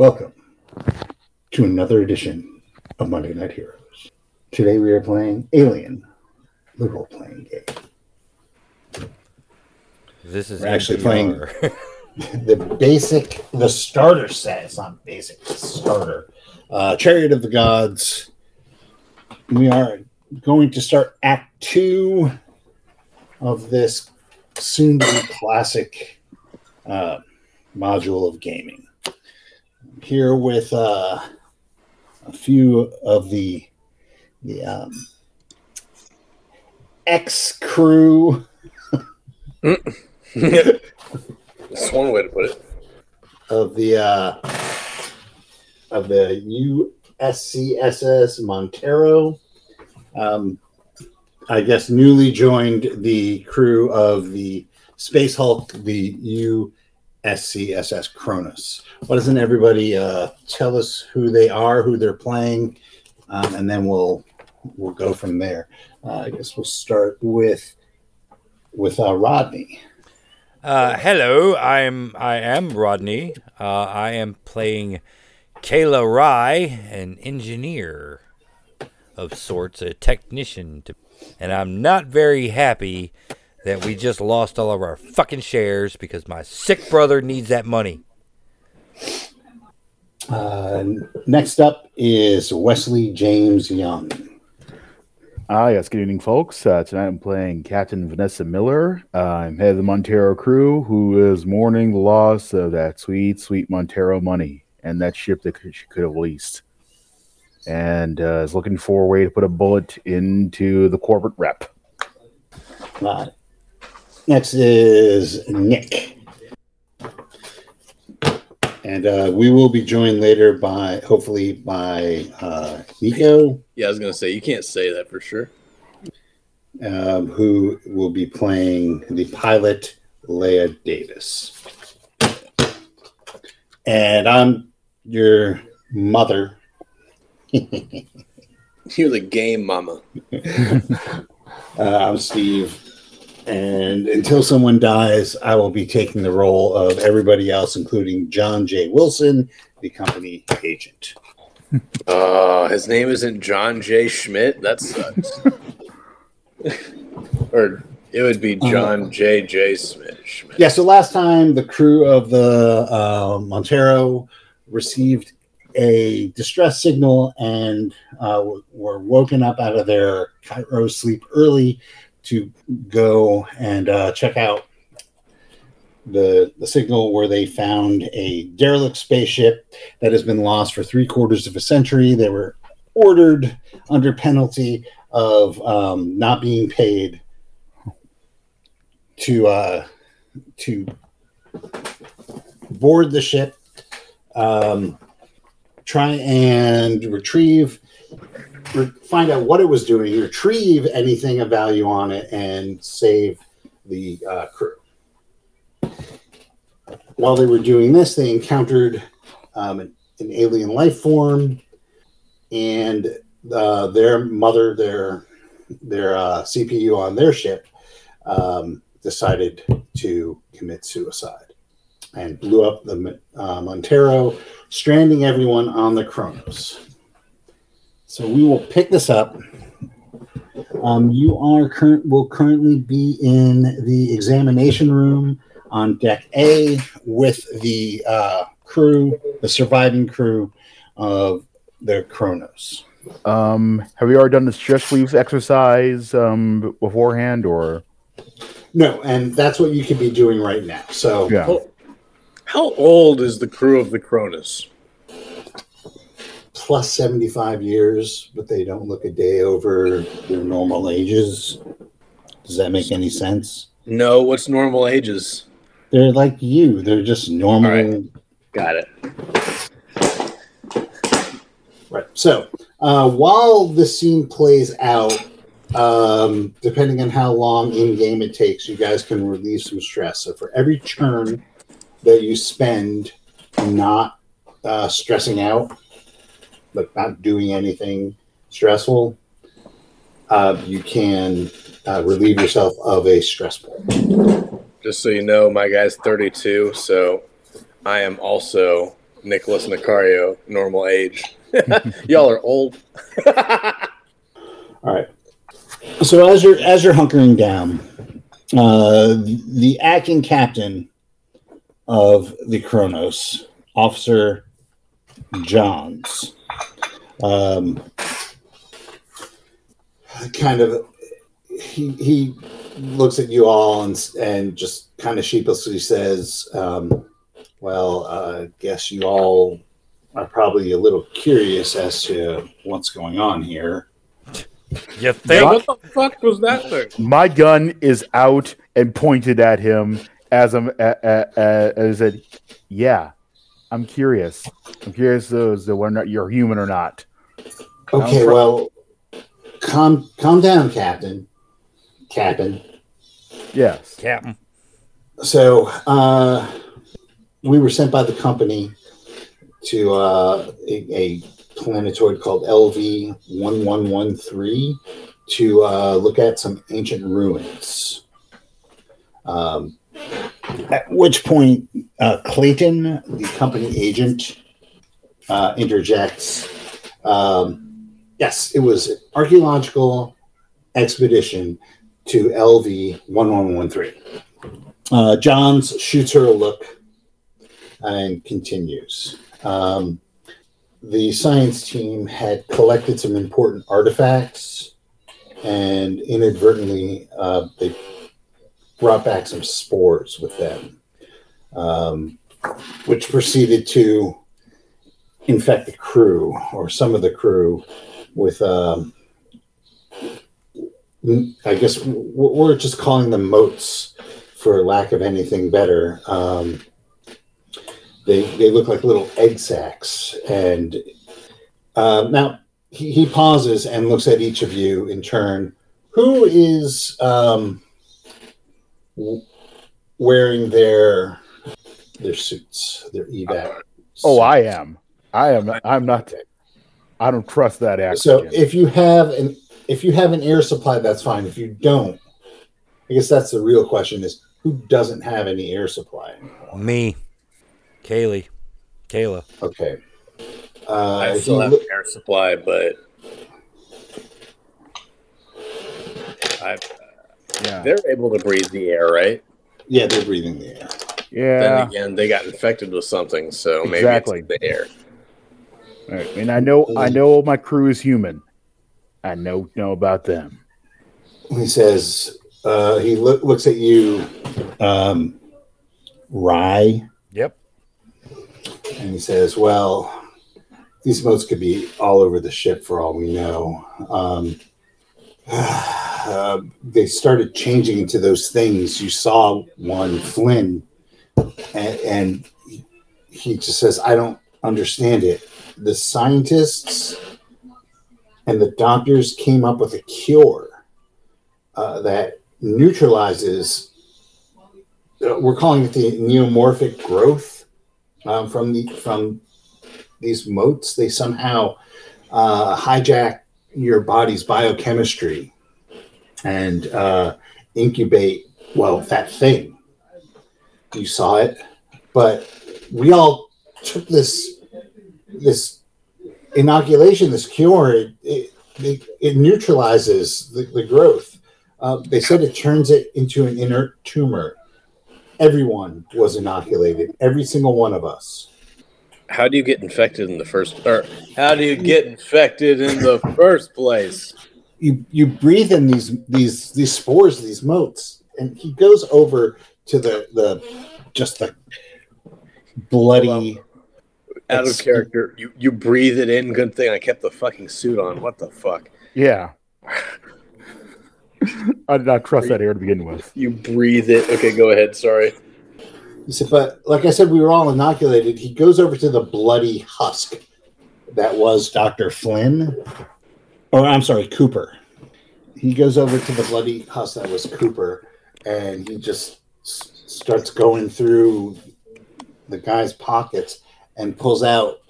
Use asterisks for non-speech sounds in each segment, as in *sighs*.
Welcome to another edition of Monday Night Heroes. Today we are playing Alien, the role playing game. This is We're actually NPR. *laughs* The basic, the starter set, it's not basic, it's starter. Uh, Chariot of the Gods. We are going to start Act Two of this soon to be classic uh, module of gaming. Here with uh, a few of the the um, ex crew *laughs* That's one way to put it. of the uh, of the USCSS Montero. Um, I guess newly joined the crew of the Space Hulk, the USCSS Cronus. Why doesn't everybody uh, tell us who they are, who they're playing, um, and then we'll we'll go from there. Uh, I guess we'll start with with uh, Rodney. Uh, hello, I'm I am Rodney. Uh, I am playing Kayla Rye, an engineer of sorts, a technician, to, and I'm not very happy that we just lost all of our fucking shares because my sick brother needs that money. Uh, next up is Wesley James Young. Ah, yes. Good evening, folks. Uh, tonight I'm playing Captain Vanessa Miller. Uh, I'm head of the Montero crew, who is mourning the loss of that sweet, sweet Montero money and that ship that she could have leased, and uh, is looking for a way to put a bullet into the corporate rep. Uh, next is Nick. And uh, we will be joined later by, hopefully, by uh, Nico, Yeah, I was gonna say you can't say that for sure. um, who will be playing the pilot, Leah Davis. And I'm your mother. *laughs* You're the game mama. *laughs* Uh, I'm Steve. And until someone dies, I will be taking the role of everybody else, including John J. Wilson, the company agent. Uh, his name isn't John J. Schmidt. That sucks. *laughs* or it would be John J. J. Schmidt. Yeah, so last time the crew of the uh, Montero received a distress signal and uh, were woken up out of their cryo sleep early to go and uh, check out the the signal where they found a derelict spaceship that has been lost for three quarters of a century. They were ordered under penalty of um, not being paid to uh, to board the ship, um, try and retrieve, re- find out what it was doing, retrieve anything of value on it, and save the uh, crew. While they were doing this, they encountered um, an, an alien life form, and uh, their mother, their their uh, CPU on their ship, um, decided to commit suicide and blew up the uh, Montero, stranding everyone on the Cronus. So we will pick this up. Um, you are current will currently be in the examination room on deck A with the uh, crew, the surviving crew of the Cronus. Um, have we already done the stress relief exercise um, beforehand, or No, and that's what you could be doing right now. So yeah? How old is the crew of the Cronus? Plus 75 years, but they don't look a day over their normal ages. Does that make any sense? No, what's normal ages? They're like you. They're just normal. Right. Got it. Right. So uh, while the scene plays out, um, depending on how long in game it takes, you guys can relieve some stress. So for every turn that you spend not uh, stressing out, like not doing anything stressful, uh, you can uh, relieve yourself of a stress point. Just so you know, my guy's 32, so I am also Nicholas Nicario, normal age. *laughs* Y'all are old. *laughs* All right. So as you're as you're hunkering down, uh, the acting captain of the Cronus, Officer Johns, um, kind of he he looks at you all and and just kind of sheepishly says, um, "Well, uh, guess you all are probably a little curious as to what's going on here." You think? what the fuck was that thing? My gun is out and pointed at him as I'm uh, uh, uh, as I said, "Yeah, I'm curious. I'm curious as to whether or not you're human or not." Okay, pro- well, calm calm down, Captain. Captain. Yes. Captain. So uh, we were sent by the company to uh, a, a planetoid called LV one one one three to uh, look at some ancient ruins. Um, at which point, uh, Clayton, the company agent, uh, interjects. Um, yes, it was an archaeological expedition to LV one one one three. Uh, Johns shoots her a look and continues. Um, the science team had collected some important artifacts, and inadvertently, uh, they brought back some spores with them, um, which proceeded to infect the crew or some of the crew with. Um, I guess we're just calling them motes for lack of anything better. Um, they they look like little egg sacs, and uh, now he, he pauses and looks at each of you in turn. Who is um, wearing their their suits, their evac? Oh, I am. I am. I'm not. I don't trust that actor. So if you have an if you have an air supply, that's fine. If you don't, I guess that's the real question: is who doesn't have any air supply? Me. Kaylee. Kayla. Okay. Uh, I still have look- air supply, but I, yeah. they're able to breathe the air, right? yeah, they're breathing the air. Yeah. Then again, they got infected with something, so maybe Exactly. it's the air. Right. And I know. I know my crew is human. I know know about them. He says uh, he loo- looks at you, um, Rye, Yep. and he says, "Well, these motes could be all over the ship for all we know." Um, *sighs* uh, they started changing into those things. You saw one, Flynn, and, and he just says, "I don't understand it." The scientists and the doctors came up with a cure uh, that neutralizes. Uh, we're calling it the neomorphic growth um, from the from these motes. They somehow uh, hijack your body's biochemistry and uh, incubate. Well, that thing you saw it, but we all took this this inoculation, this cure. It it, it, neutralizes the, the growth. Uh, they said it turns it into an inert tumor. Everyone was inoculated, every single one of us. How do you get infected in the first? Or how do you get infected in the first place? You you breathe in these these these spores, these motes, and he goes over to the the just the bloody. Out of character, you you breathe it in. Good thing I kept the fucking suit on. What the fuck? Yeah. *laughs* I did not trust that air to begin with. You breathe it. Okay, go ahead. Sorry. He said, but like I said, we were all inoculated. He goes over to the bloody husk that was Dr. Flynn. Or I'm sorry, Cooper. He goes over to the bloody husk that was Cooper and he just s- starts going through the guy's pockets and pulls out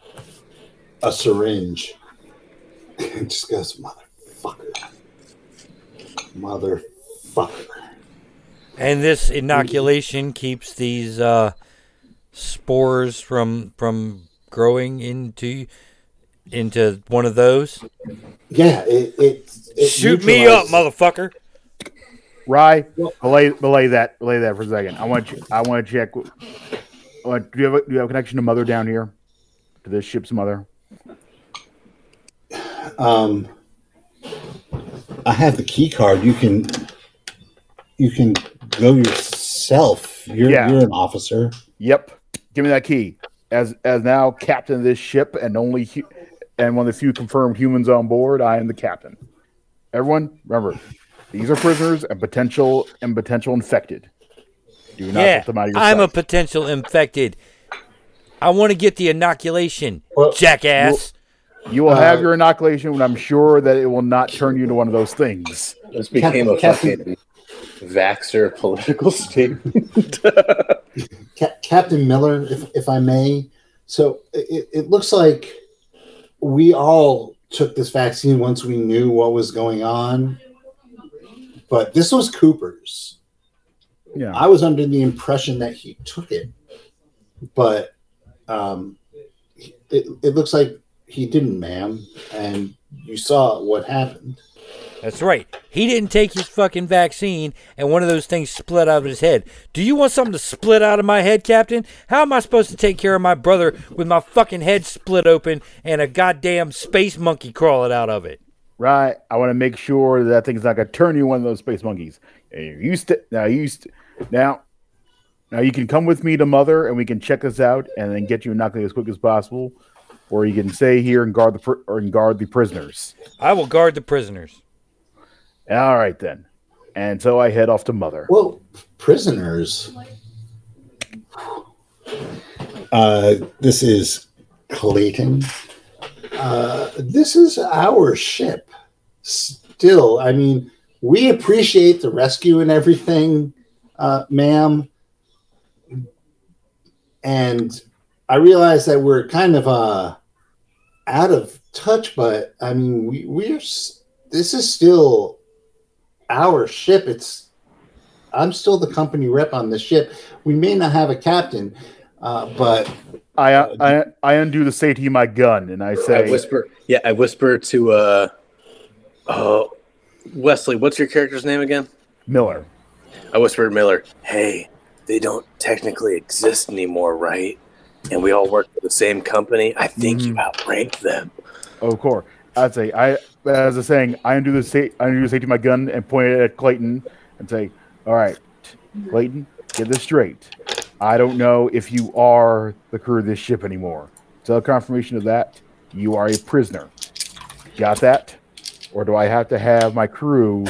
a syringe and just goes, Motherfucker. Motherfucker. And this inoculation keeps these uh, spores from from growing into into one of those? Yeah, it, it, it Shoot me up, motherfucker! Rye, belay, belay that, belay that for a second. I want you. I want to check. Want- do you have a, do you have a connection to mother down here? To this ship's mother? Um, I have the key card. You can you can go yourself. You're Yeah. you're an officer. Yep. Give me that key. As as now captain of this ship and only hu- and one of the few confirmed humans on board, I am the captain. Everyone, remember, these are prisoners and potential and potential infected. Do not Yeah, let them out of your I'm a potential infected. I want to get the inoculation, Well, jackass. You will have uh, your inoculation, and I'm sure that it will not turn you into one of those things. This became a Captain- fucking Vaxer political *laughs* statement. Ca- Captain Miller, if, if I may. So it, it looks like we all took this vaccine once we knew what was going on, but this was Cooper's. Yeah. I was under the impression that he took it, but um, it, it looks like he didn't, ma'am. And you saw what happened. That's right. He didn't take his fucking vaccine, and one of those things split out of his head. Do you want something to split out of my head, Captain? How am I supposed to take care of my brother with my fucking head split open and a goddamn space monkey crawling out of it? Right. I want to make sure that, that thing's not going to turn you one of those space monkeys. And you used to now you used to, now now you can come with me to mother and we can check this out and then get you inoculated as quick as possible, or you can stay here and guard the pr- or and guard the prisoners. I will guard the prisoners. All right then. And so I head off to mother. Well, prisoners. Uh, this is Clayton. Uh, this is our ship. Still, I mean, we appreciate the rescue and everything, uh, ma'am. And I realize that we're kind of uh, out of touch, but I mean, we we're this is still our ship. It's I'm still the company rep on the ship. We may not have a captain, uh, but I, I I undo the safety of my gun and I say I whisper, yeah, I whisper to uh, oh, Wesley. What's your character's name again? Miller. I whispered to Miller, "Hey, they don't technically exist anymore, right? And we all work for the same company. I think you mm-hmm. outranked them." Of course. I'd say I as a saying, I undo the sa- I undo the safety of my gun and point it at Clayton and say, All right, Clayton, get this straight. I don't know if you are the crew of this ship anymore. So confirmation of that, you are a prisoner. Got that? Or do I have to have my crew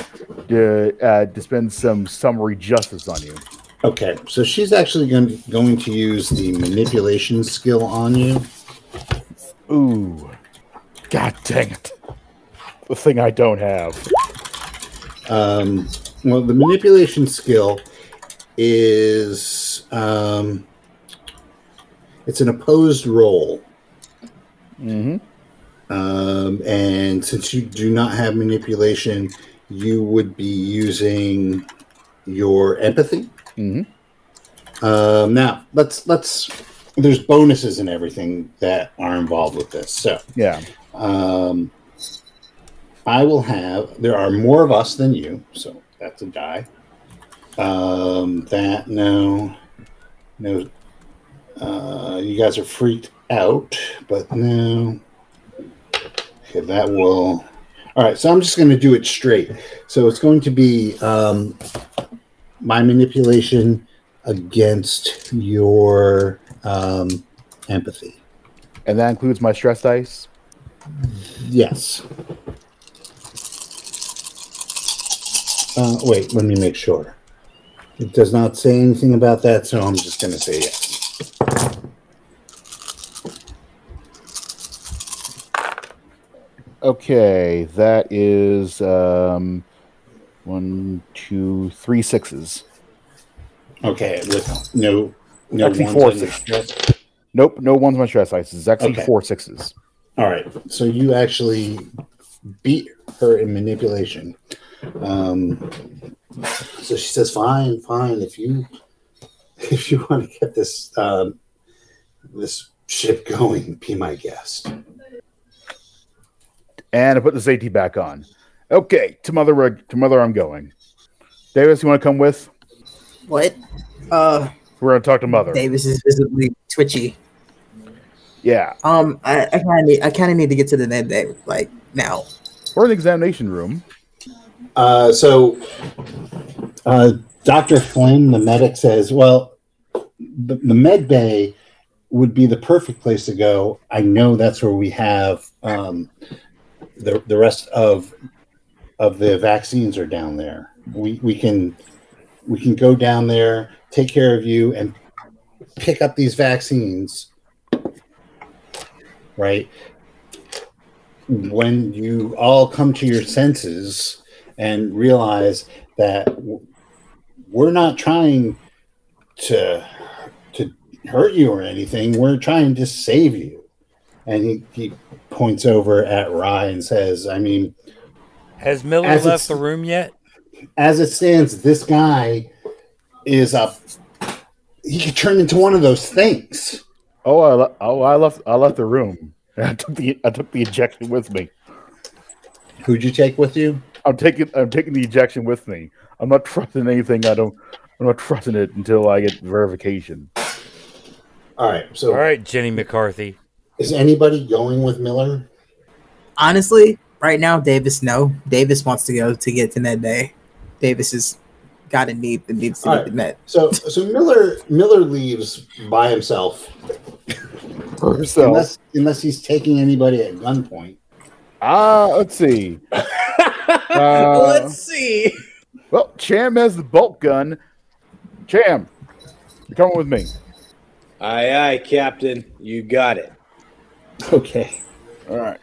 to uh, dispense some summary justice on you? okay. So she's actually going going to use the manipulation skill on you. Ooh. God dang it. The thing I don't have. Um, well, the manipulation skill is um, it's an opposed roll. Mm-hmm. Um, and since you do not have manipulation, you would be using your empathy. Mm-hmm. Um, now let's let's. There's bonuses and everything that are involved with this. So Yeah. um, I will have. There are more of us than you, so that's a die. Um, that no, no. Uh, you guys are freaked out, but no. Okay, that will. All right, so I'm just going to do it straight. So it's going to be um, my manipulation against your um, empathy. And that includes my stress dice. Yes. Uh, wait, let me make sure. It does not say anything about that, so I'm just going to say yes. Okay, that is um, one, two, three sixes. Okay, with no no Actually, ones four on stress. Nope, no one's my stress dice. It's actually Okay. four sixes. All right, so you actually beat her in manipulation. Um, so she says, "Fine, fine. If you *laughs* if you want to get this um, this ship going. Be my guest. And I put the safety back on. Okay, to mother, to mother, I'm going. Davis, you want to come with? What? Uh, We're gonna talk to mother. Davis is visibly twitchy. Yeah, Um, I, I kind of need, I kind of need to get to the med bay like now. we're in the examination room. Uh, so, uh, Dr. Flynn, the medic, says, Well, the, the med bay would be the perfect place to go. I know that's where we have um, the, the rest of of the vaccines are down there. We, we can we can go down there, take care of you, and pick up these vaccines. Right when you all come to your senses and realize that we're not trying to to hurt you or anything we're trying to save you and he, he points over at rye and says i mean Has Miller left the room yet? as it stands this guy is a he could turn into one of those things Oh, I le- oh, I left. I left the room. *laughs* I took the I took the ejection with me. who'd you take with you I'm taking I'm taking the ejection with me. I'm not trusting anything. I don't. I'm not trusting it until I get verification. all right so All right, Jenny McCarthy. Is anybody going with miller Honestly, right now, Davis no. Davis wants to go to get to med bay. Davis has got a need that needs to All get right. to med. so so miller miller leaves by himself So, unless unless he's taking anybody at gunpoint. ah, let's see. *laughs* Uh, Let's see. Well, Cham has the bolt gun. Cham, you're coming with me. Aye, aye, Captain. You got it. *laughs* Okay, All right.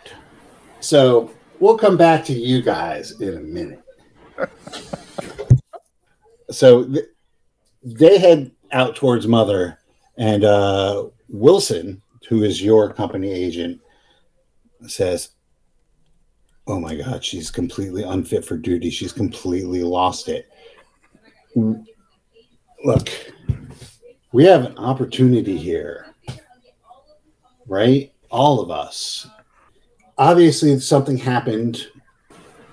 so we'll come back to you guys in a minute. *laughs* so th- they head out towards Mother, and uh, Wilson, who is your company agent, says, "Oh my God, she's completely unfit for duty. She's completely lost it." Look, we have an opportunity here, right? All of us. Obviously, something happened,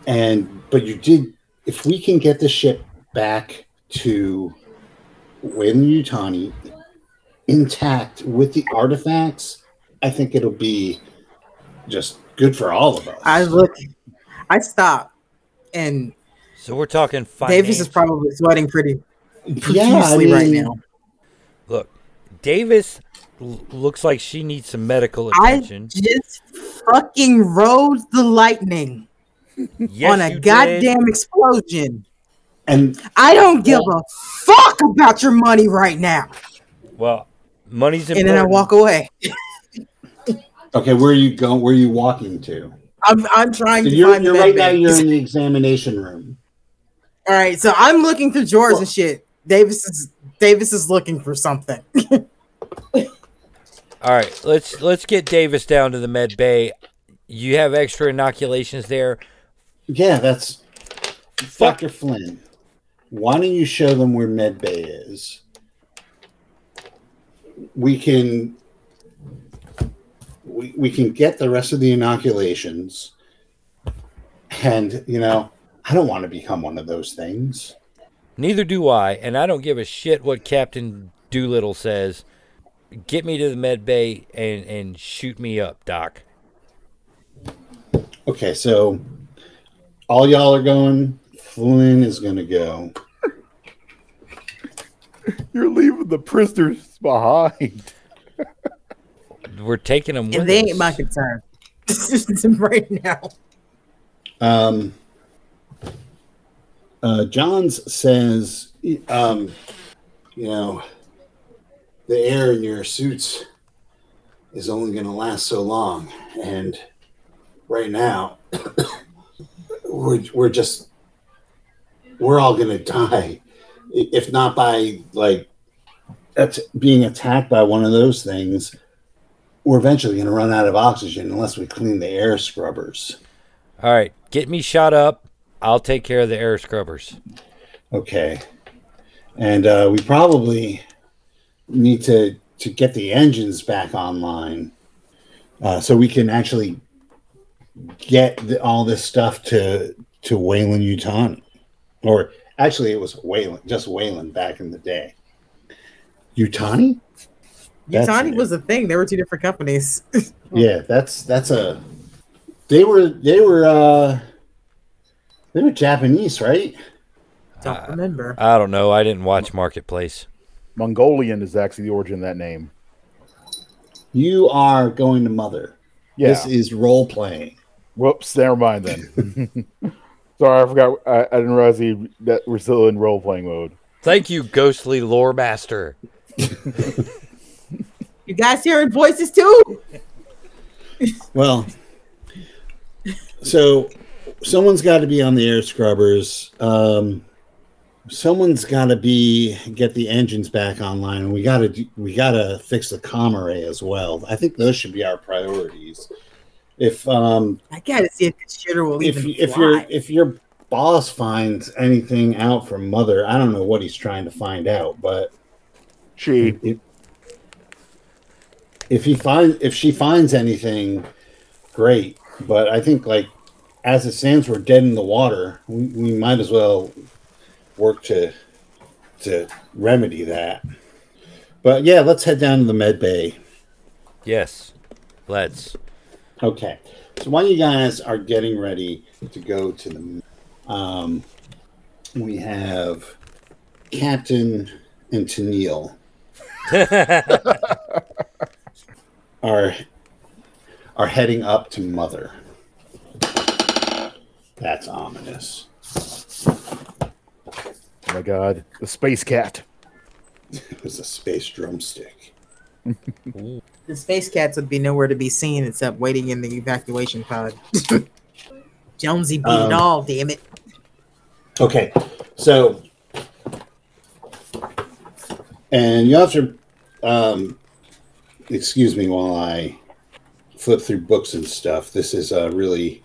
and but you did. If we can get the ship back to Weyland-Yutani intact with the artifacts, I think it'll be just good for all of us. I look, I stop, and So we're talking Davis is probably sweating pretty profusely Yeah, I right now. Look, Davis l- looks like she needs some medical attention. I attention. just fucking rode the lightning Yes, on a you did. goddamn explosion. And I don't give a fuck about your money right now. Well, money's important. And then I walk away. okay, where are you going? Where are you walking to? I'm I'm trying So to you're, find you're med right now. You're in the examination room. All right, so I'm looking through drawers and shit. Davis is Davis is looking for something. *laughs* All right, let's let's get Davis down to the med bay. You have extra inoculations there. Yeah, that's Fuck. Dr. Flynn. Why don't you show them where Med Bay is? We can we, we can get the rest of the inoculations. And you know, I don't want to become one of those things. Neither do I, and I don't give a shit what Captain Doolittle says. Get me to the med bay and and shoot me up, Doc. Okay, so all y'all are going. Flynn is gonna go. *laughs* You're leaving the prisoners behind. *laughs* We're taking them with and they us. ain't my concern. *laughs* right now. Um, uh, Johns says, um, you know, the air in your suits is only going to last so long, and right now, *coughs* we're we're just we're all going to die, if not by like at- being attacked by one of those things. We're eventually going to run out of oxygen unless we clean the air scrubbers. All right, get me shot up. I'll take care of the air scrubbers. Okay. And uh, we probably need to to get the engines back online, uh, so we can actually get the, all this stuff to to Weyland-Yutani, or actually it was Weyland, just Weyland back in the day. Yutani? That's Yutani was a thing. There were two different companies. *laughs* Yeah, that's that's a. They were they were uh they were Japanese, right? Don't Uh, remember. I don't know. I didn't watch Marketplace. Mongolian is actually the origin of that name. You are going to mother. Yeah. This is role playing. Whoops. Never mind then. *laughs* Sorry, I forgot. I, I didn't realize he, that we're still in role playing mode. Thank you, ghostly lore master. *laughs* You guys hearing voices too? *laughs* Well, so someone's got to be on the air scrubbers. Um, someone's got to be get the engines back online. And we got to we got to fix the com array as well. I think those should be our priorities. If um, I gotta see if this shitter will if even if fly. your if your boss finds anything out from mother, I don't know what he's trying to find out, but She. if, if he finds if she finds anything, great. But I think like as it stands, we're dead in the water. We, we might as well work to to remedy that. But yeah, let's head down to the med bay. Yes. Let's. Okay. So while you guys are getting ready to go to the, um, we have Captain and Tennille *laughs* are are heading up to Mother. That's ominous. Oh my god. The space cat. It was a space drumstick. *laughs* the space cats would be nowhere to be seen except waiting in the evacuation pod. *laughs* Jonesy beat Um, it all, damn it. Okay, so and you have to um, excuse me while I flip through books and stuff. This is uh, really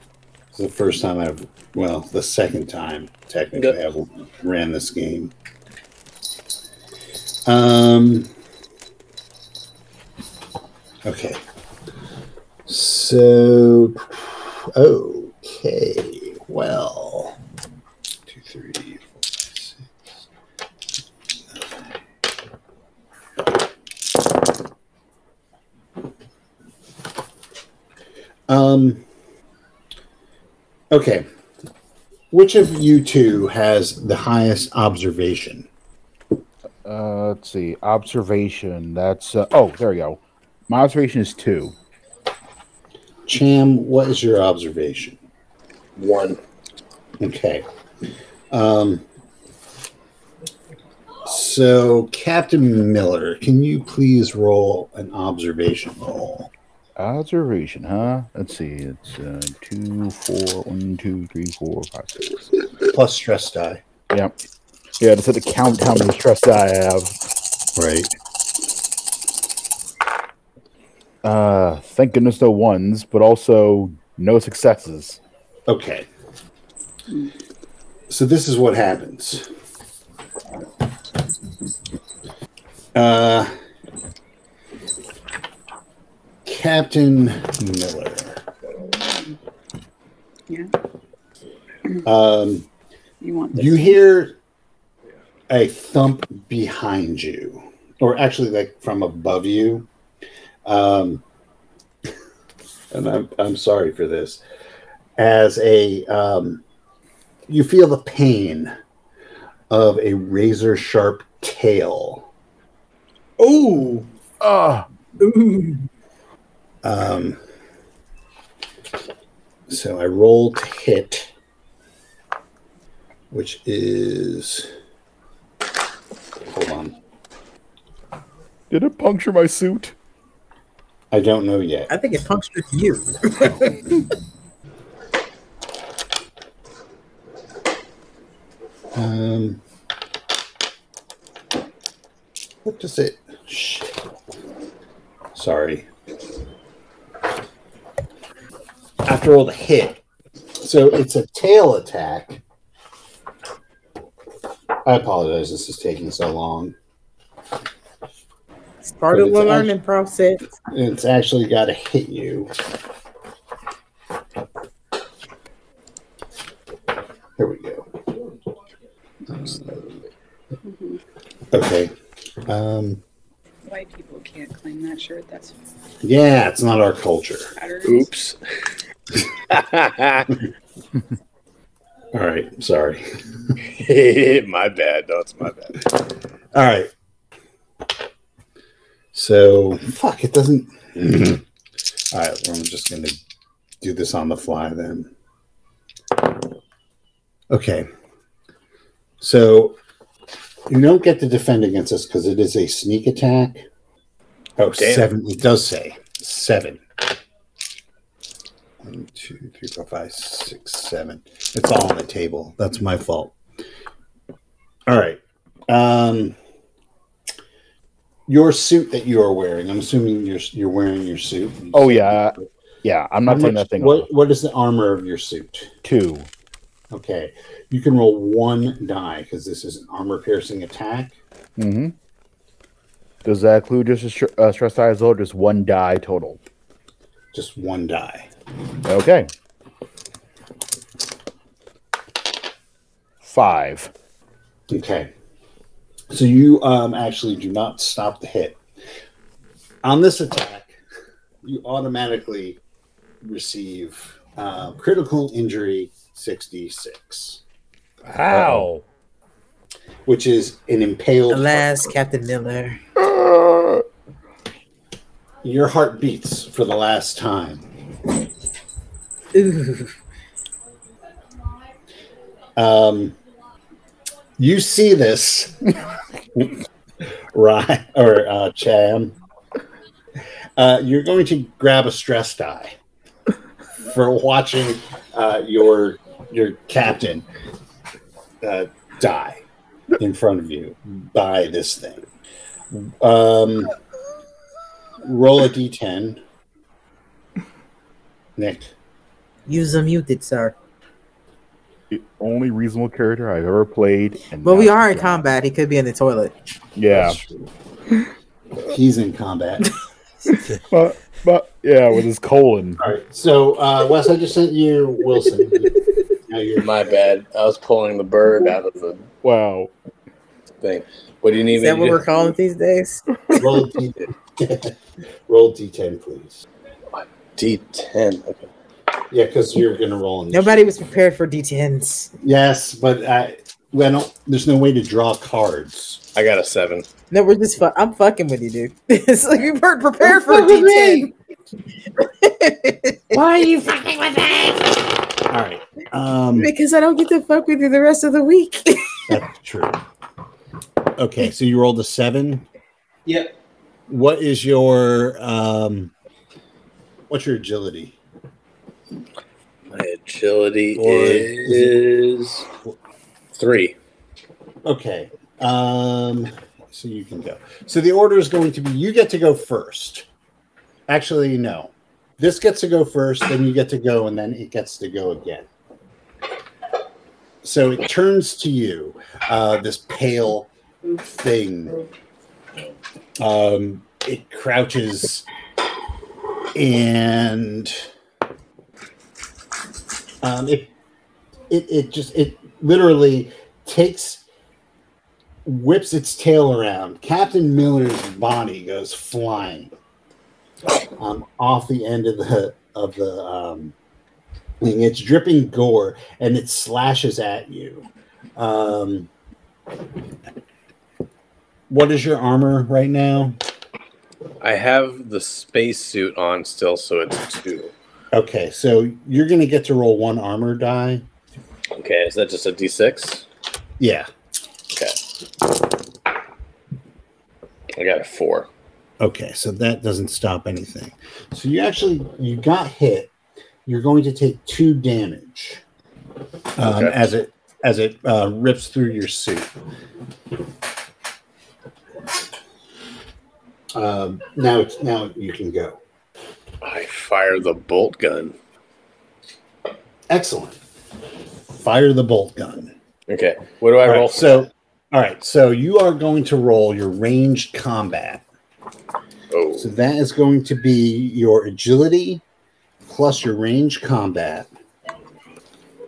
the first time I've well, the second time technically. I've ran this game. Um. Okay. So, okay. Well, two, three, four, five, six. Um. Okay. Which of you two has the highest observation? Uh, let's see. Observation. That's. Uh, oh, there we go. My observation is two. Cham, what is your observation? One. Okay. Um, so, Captain Miller, can you please roll an observation roll? Observation, huh? Let's see. It's uh, two, four, one, two, three, four, five, six. Plus stress die. Yep. Yeah, just have to count how many stress die I have. Right. Uh, thank goodness no ones, but also no successes. Okay. So, this is what happens. Uh, Captain Miller. Yeah. Um, You want this? you hear a thump behind you, or actually, like from above you. Um, and I'm I'm sorry for this. As a um, you feel the pain of a razor sharp tail. Oh, Ah, Ooh. Um, so I roll to hit, which is hold on. did it puncture my suit? I don't know yet. I think it punctured you. *laughs* Um, what does it? Shit. Sorry. After all the hit, so it's a tail attack. I apologize. This is taking so long. It's part But of the it's learning process. It's actually got to hit you. There we go. Okay. Um, White people can't claim that shirt. That's yeah, it's not our culture. Oops. *laughs* All right. Sorry. *laughs* my bad. No, it's my bad. All right. So, fuck, it doesn't. Mm-hmm. All right, well, I'm just going to do this on the fly then. Okay. So, you don't get to defend against this because it is a sneak attack. Oh, Damn. seven. It does say seven. One, two, three, four, five, six, seven. It's all on the table. That's my fault. All right. Um, your suit that you are wearing. I'm assuming you're you're wearing your suit. Oh yeah, yeah. I'm not taking that thing what, off. what is the armor of your suit? Two. Okay, you can roll one die because this is an armor piercing attack. Mm-hmm. Does that include just a str- uh, stress die as well? Just one die total. Just one die. Okay. Five. Okay, so you um, actually do not stop the hit. On this attack, you automatically receive uh, critical injury 66, Ow. which is an impaled. Alas, Captain Miller. Your heart beats for the last time. Um, you see this, *laughs* right? Or uh, Cham. Uh, you're going to grab a stress die for watching uh, your your captain uh, die in front of you by this thing. Um, roll a d10. Nick. Use a muted, sir. The only reasonable character I've ever played. And But we are in combat. He could be in the toilet. Yeah. *laughs* He's in combat. *laughs* But, but yeah, with his colon. All right. So, uh, Wes, I just sent you Wilson. now you're My bad. I was pulling the bird out of the Wow. thing. What do you need Is that what do? we're calling these days? roll D- *laughs* roll d10, please. D10. Okay. Yeah, because you're gonna roll. In Nobody was prepared for D10s. Yes, but I, well, there's no way to draw cards. I got a seven. No, we're just. Fu- I'm fucking with you, dude. *laughs* it's like we weren't prepared for a D10. *laughs* Why are you fucking with me? All right. Um, because I don't get to fuck with you the rest of the week. *laughs* that's true. Okay, so you rolled a seven. Yep. What is your um? What's your agility? My agility Or is is three. Okay. Um, so you can go. So the order is going to be you get to go first. Actually, no. This gets to go first, then you get to go, and then it gets to go again. So it turns to you, uh, this pale thing. Um, it crouches and um, it, it it just it literally takes whips its tail around. Captain Miller's body goes flying um, off the end of the of the um, thing. It's dripping gore and it slashes at you. Um, what is your armor right now? I have the spacesuit on still, so it's two. Okay, so you're gonna get to roll one armor die. Okay, is that just a D6? Yeah. Okay. I got a four. Okay, so that doesn't stop anything. So you actually you got hit. You're going to take two damage um, Okay. as it as it uh, rips through your suit. Um, now it's now you can go. I fire the bolt gun. Excellent. Fire the bolt gun. Okay, what do I All right, roll? so, all right, so you are going to roll your ranged combat. Oh, So that is going to be your agility plus your range combat.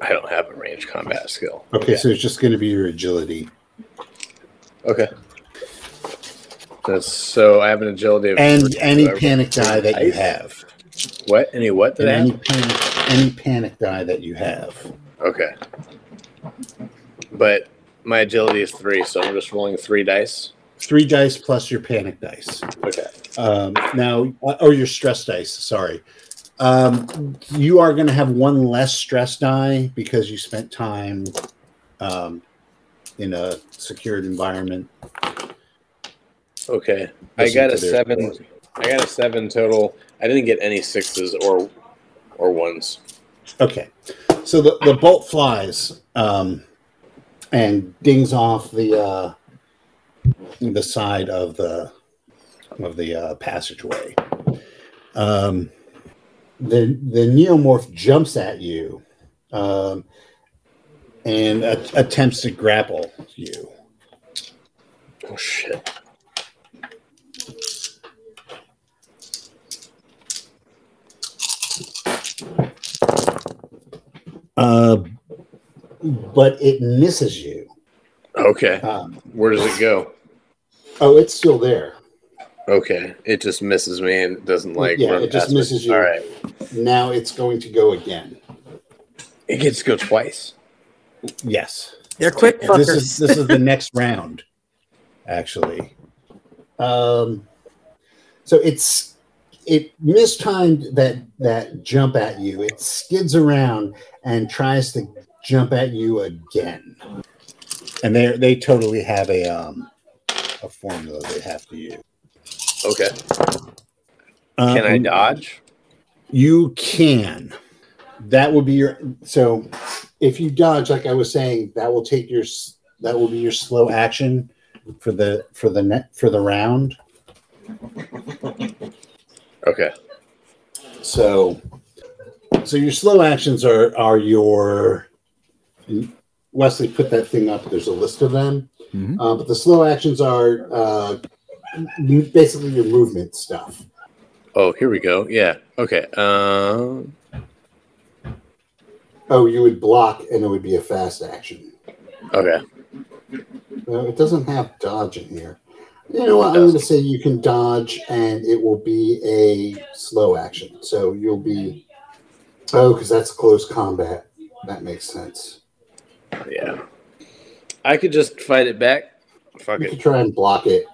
I don't have a range combat skill. Okay, so it's just going to be your agility. Okay. That's so I have an agility of And any I- panic die that you have. What? Any what did any panic, any panic die that you have. Okay. But my agility is three, so I'm just rolling three dice. Three dice plus your panic dice. Okay. Um, now, or your stress dice, sorry. Um, you are going to have one less stress die because you spent time um, in a secured environment. Okay. I Listen got a seven. story. I got a seven total. I didn't get any sixes or or ones. Okay, so the, the bolt flies um, and dings off the uh, the side of the of the uh, passageway. Um, the the neomorph jumps at you um, and a- attempts to grapple you. Oh shit. Uh, but it misses you. Okay. Um, Where does it go? oh, it's still there. Okay. It just misses me and doesn't like Yeah, it just past me. misses you. All right. Now it's going to go again. It gets to go twice. Yes. They're quick fuckers. this is this is the next round actually um so it's it mistimed that that jump at you it skids around and tries to jump at you again and they they totally have a um a formula they have to use Okay. Can I Um, dodge? You can. That would be your. So, if you dodge, like I was saying, that will take your. That will be your slow action for the for the net for the round. Okay. So, so your slow actions are are your. Wesley, put that thing up. There's a list of them, Mhm. uh, but the slow actions are uh, basically your movement stuff. Oh, here we go. Yeah. Okay. Um. Oh, you would block, and it would be a fast action. okay. No, it doesn't have dodge in here. You know what? I'm going to say you can dodge, and it will be a slow action. So you'll be. Oh, because that's close combat. That makes sense. Yeah. I could just fight it back. Fuck You it. can try and block it.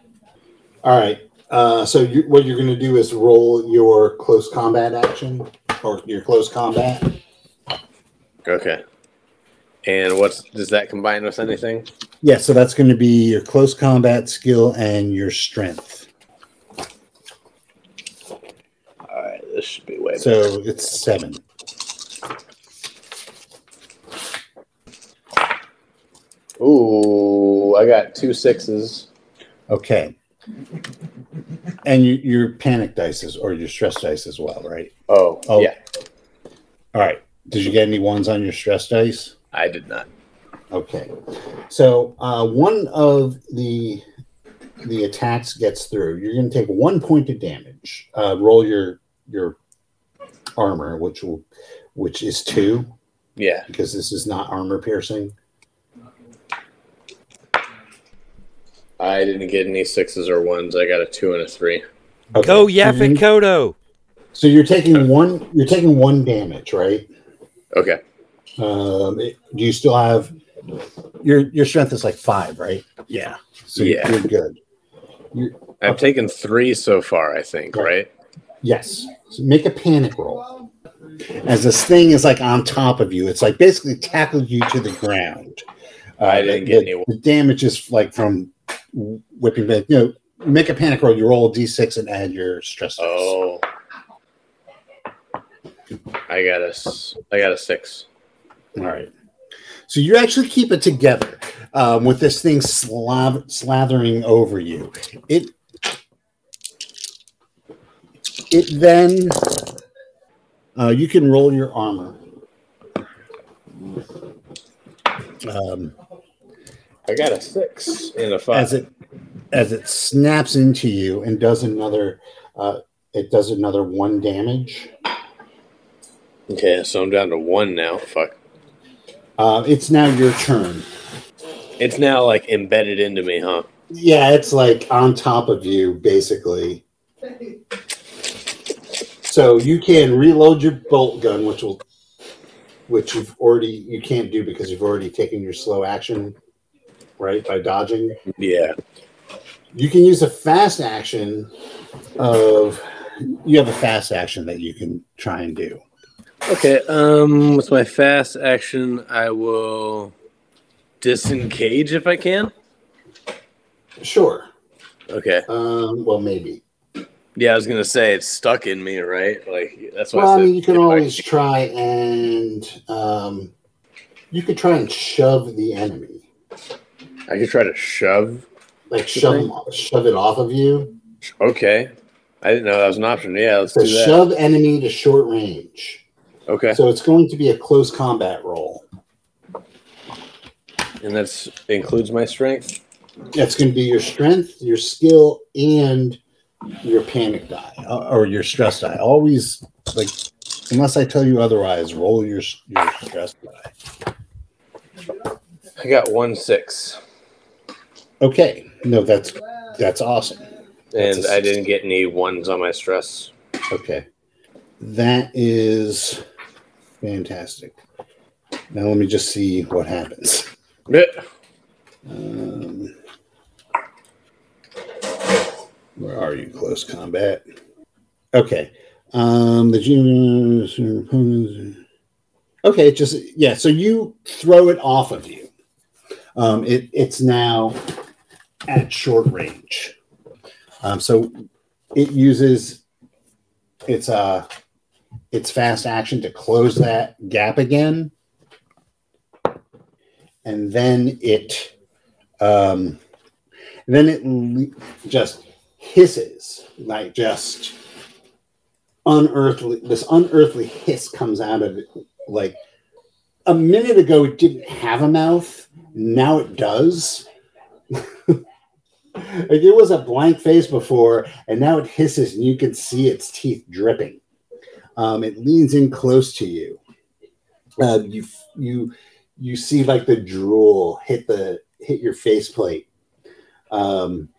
All right. Uh, so you, what you're going to do is roll your close combat action or your close combat. Okay. And what's does that combine with anything? Yeah. So that's going to be your close combat skill and your strength. All right. This should be way. better. So it's seven. Ooh, I got two sixes. Okay. And you, your panic dice or your stress dice as well, right? Oh, Oh. yeah. All right. Did you get any ones on your stress dice? I did not. Okay. So uh, one of the the attacks gets through. You're going to take one point of damage. Uh, roll your your armor, which will which is two Yeah. because this is not armor piercing. I didn't get any sixes or ones. I got a two and a three. Okay. Go So Kodo. So you're taking one. You're taking one damage, right? Okay. Um, it- do you still have your your strength is like five, right? Yeah. So Yeah. you're good. I've Okay. taken three so far, I think, Right. right? Yes. So make a panic roll. As this thing is like on top of you, it's like basically tackled you to the ground. Uh, I didn't the, get any- The damage is like from whipping back. You know, make a panic roll. You roll a d6 and add your stress. dice. Oh. I got a, I got a six. All right. So you actually keep it together um, with this thing slav- slathering over you. It it then uh, you can roll your armor. Um, I got a six and a five. as it as it snaps into you and does another. Uh, it does another one damage. Okay, so I'm down to one now. Fuck. Uh, it's now your turn. It's now like embedded into me, huh? Yeah, it's like on top of you, basically. So you can reload your bolt gun, which will, which you've already you can't do because you've already taken your slow action, right? By dodging, Yeah. you can use a fast action of. You have a fast action that you can try and do. Okay. Um, with my fast action, I will disengage if I can. Sure. Okay. Um, well, maybe. Yeah, I was gonna say it's stuck in me, right? Like that's why. Well, I, I mean, you can if I- always try and um, you could try and shove the enemy, I could try to shove. like shove shove it off of you. Okay. I didn't know that was an option. Yeah, let's So do that. shove enemy to short range. Okay. So it's going to be a close combat roll. And that includes my strength. That's going to be your strength, your skill, and your panic die uh, or your stress die. Always like, unless I tell you otherwise, roll your your stress die. I got one six, Okay, no, that's that's awesome. and That's a I didn't get any ones on my stress. Okay. That is fantastic. Now let me just see what happens. Yeah. Um, where are you, close combat? Okay. Um, the opponents. Okay, just yeah. So you throw it off of you. Um, it it's now at short range. Um, so it uses its uh its fast action to close that gap again, and then it um, then it just hisses like just unearthly. This unearthly hiss comes out of it. Like a minute ago, it didn't have a mouth. Now it does. *laughs* like it was a blank face before, and now it hisses, and you can see its teeth dripping. Um, it leans in close to you. Uh, you you you see like the drool hit the hit your faceplate um,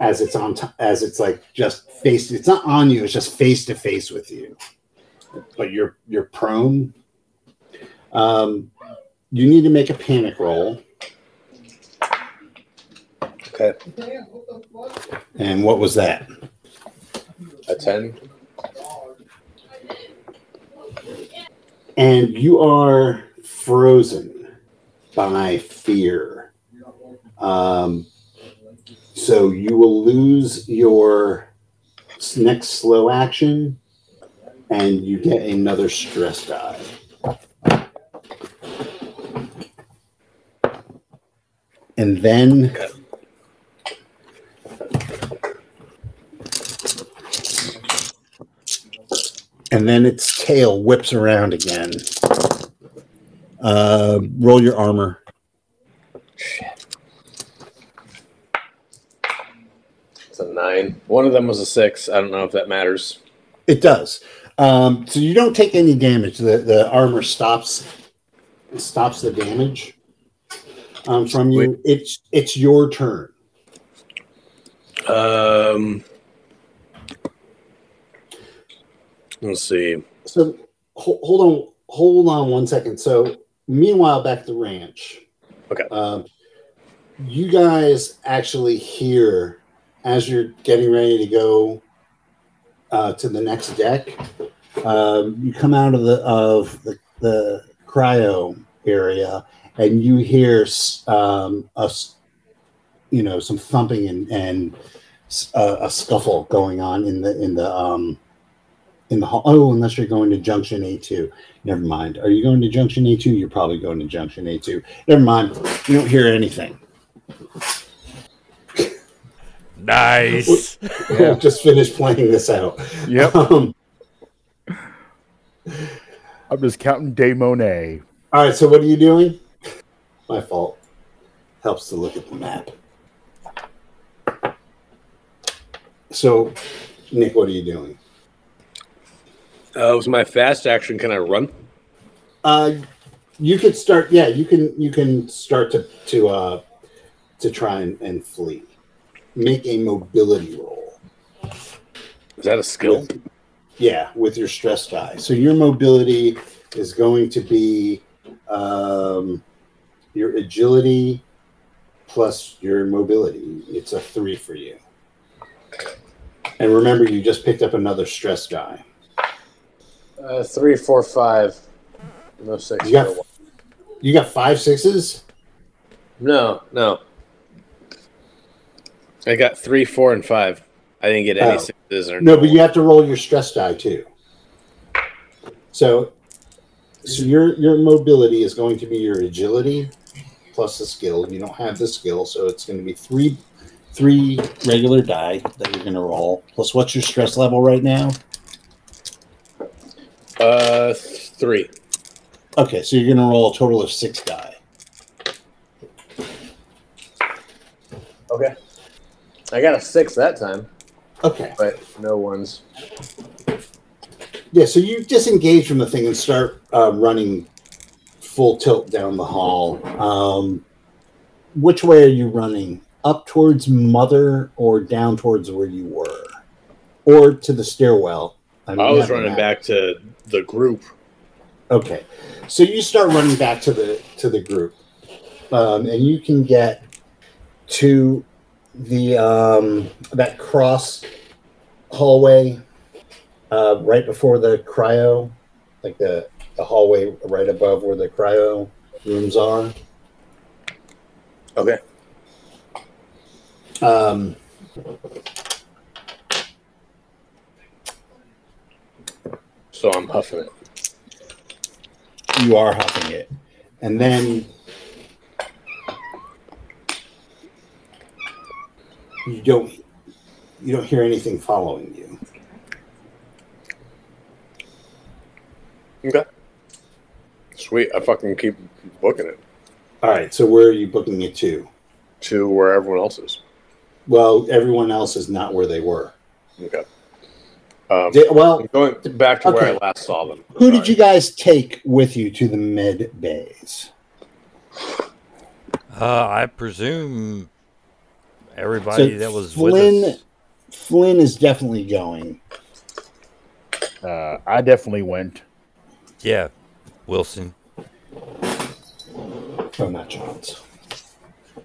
as it's on t- as it's like just face. It's not on you. It's just face to face with you, but you're you're prone. Um, you need to make a panic roll. Okay. And what was that? A ten. And you are frozen by fear. Um, so you will lose your next slow action and you get another stress die. And then and then its tail whips around again. Uh, roll your armor. It's a nine. One of them was a six. I don't know if that matters. It does. Um, so you don't take any damage. The the armor stops stops the damage um, from you. It's it's your turn. Um. Let's see. So ho- hold on, hold on one second. So meanwhile, back at the ranch. Okay. Um, you guys actually hear as you're getting ready to go uh, to the next deck. Um, you come out of the of the, the cryo area, and you hear um, a you know some thumping and and a scuffle going on in the in the um, in the hall. Oh, unless you're going to Junction A2. Never mind. Are you going to Junction A2? You're probably going to Junction A2. Never mind. You don't hear anything. Nice. *laughs* Yeah. Just finished playing this out. Yep. Um, I'm just counting De Monet. all right. So what are you doing? My fault. Helps to look at the map. So, Nick, what are you doing? Uh, was my fast action? Can I run? Uh, you could start. Yeah, you can. You can start to to uh, to try and, and flee. Make a mobility roll. Is that a skill? Yeah, with your stress die. So your mobility is going to be um, your agility plus your mobility. It's a three for you. And remember, you just picked up another stress die. Uh, three, four, five. No six. You got you got five sixes. No, no. I got three, four, and five. I didn't get any Oh. sixes or No, but you have to roll your stress die too. So, so your your mobility is going to be your agility plus the skill. You don't have the skill, so it's going to be three three regular die that you're going to roll. Plus, what's your stress level right now? Uh, three. Okay, so you're going to roll a total of six die. Okay. I got a six that time, Okay, but no ones. yeah. So you disengage from the thing and start uh, running full tilt down the hall. Um, which way are you running? Up towards Mother or down towards where you were, or to the stairwell? mean, I was have a running map. back to the group. Okay, so you start running back to the to the group, um, and you can get to the um, that cross hallway uh, right before the cryo, like the the hallway right above where the cryo rooms are. Okay. Um, So I'm huffing it. you are huffing it, and then you don't you don't hear anything following you. Okay. Sweet. I fucking keep booking it All right, so where are you booking it to? to where everyone else is. Well, everyone else is not where they were. Okay. Um, Di- well, going back to where I last saw them. who did you guys take with you to the med bays? Uh, I presume everybody that was Flynn, with us. Flynn is definitely going. Uh, I definitely went. Yeah, Wilson. Oh, not Johns.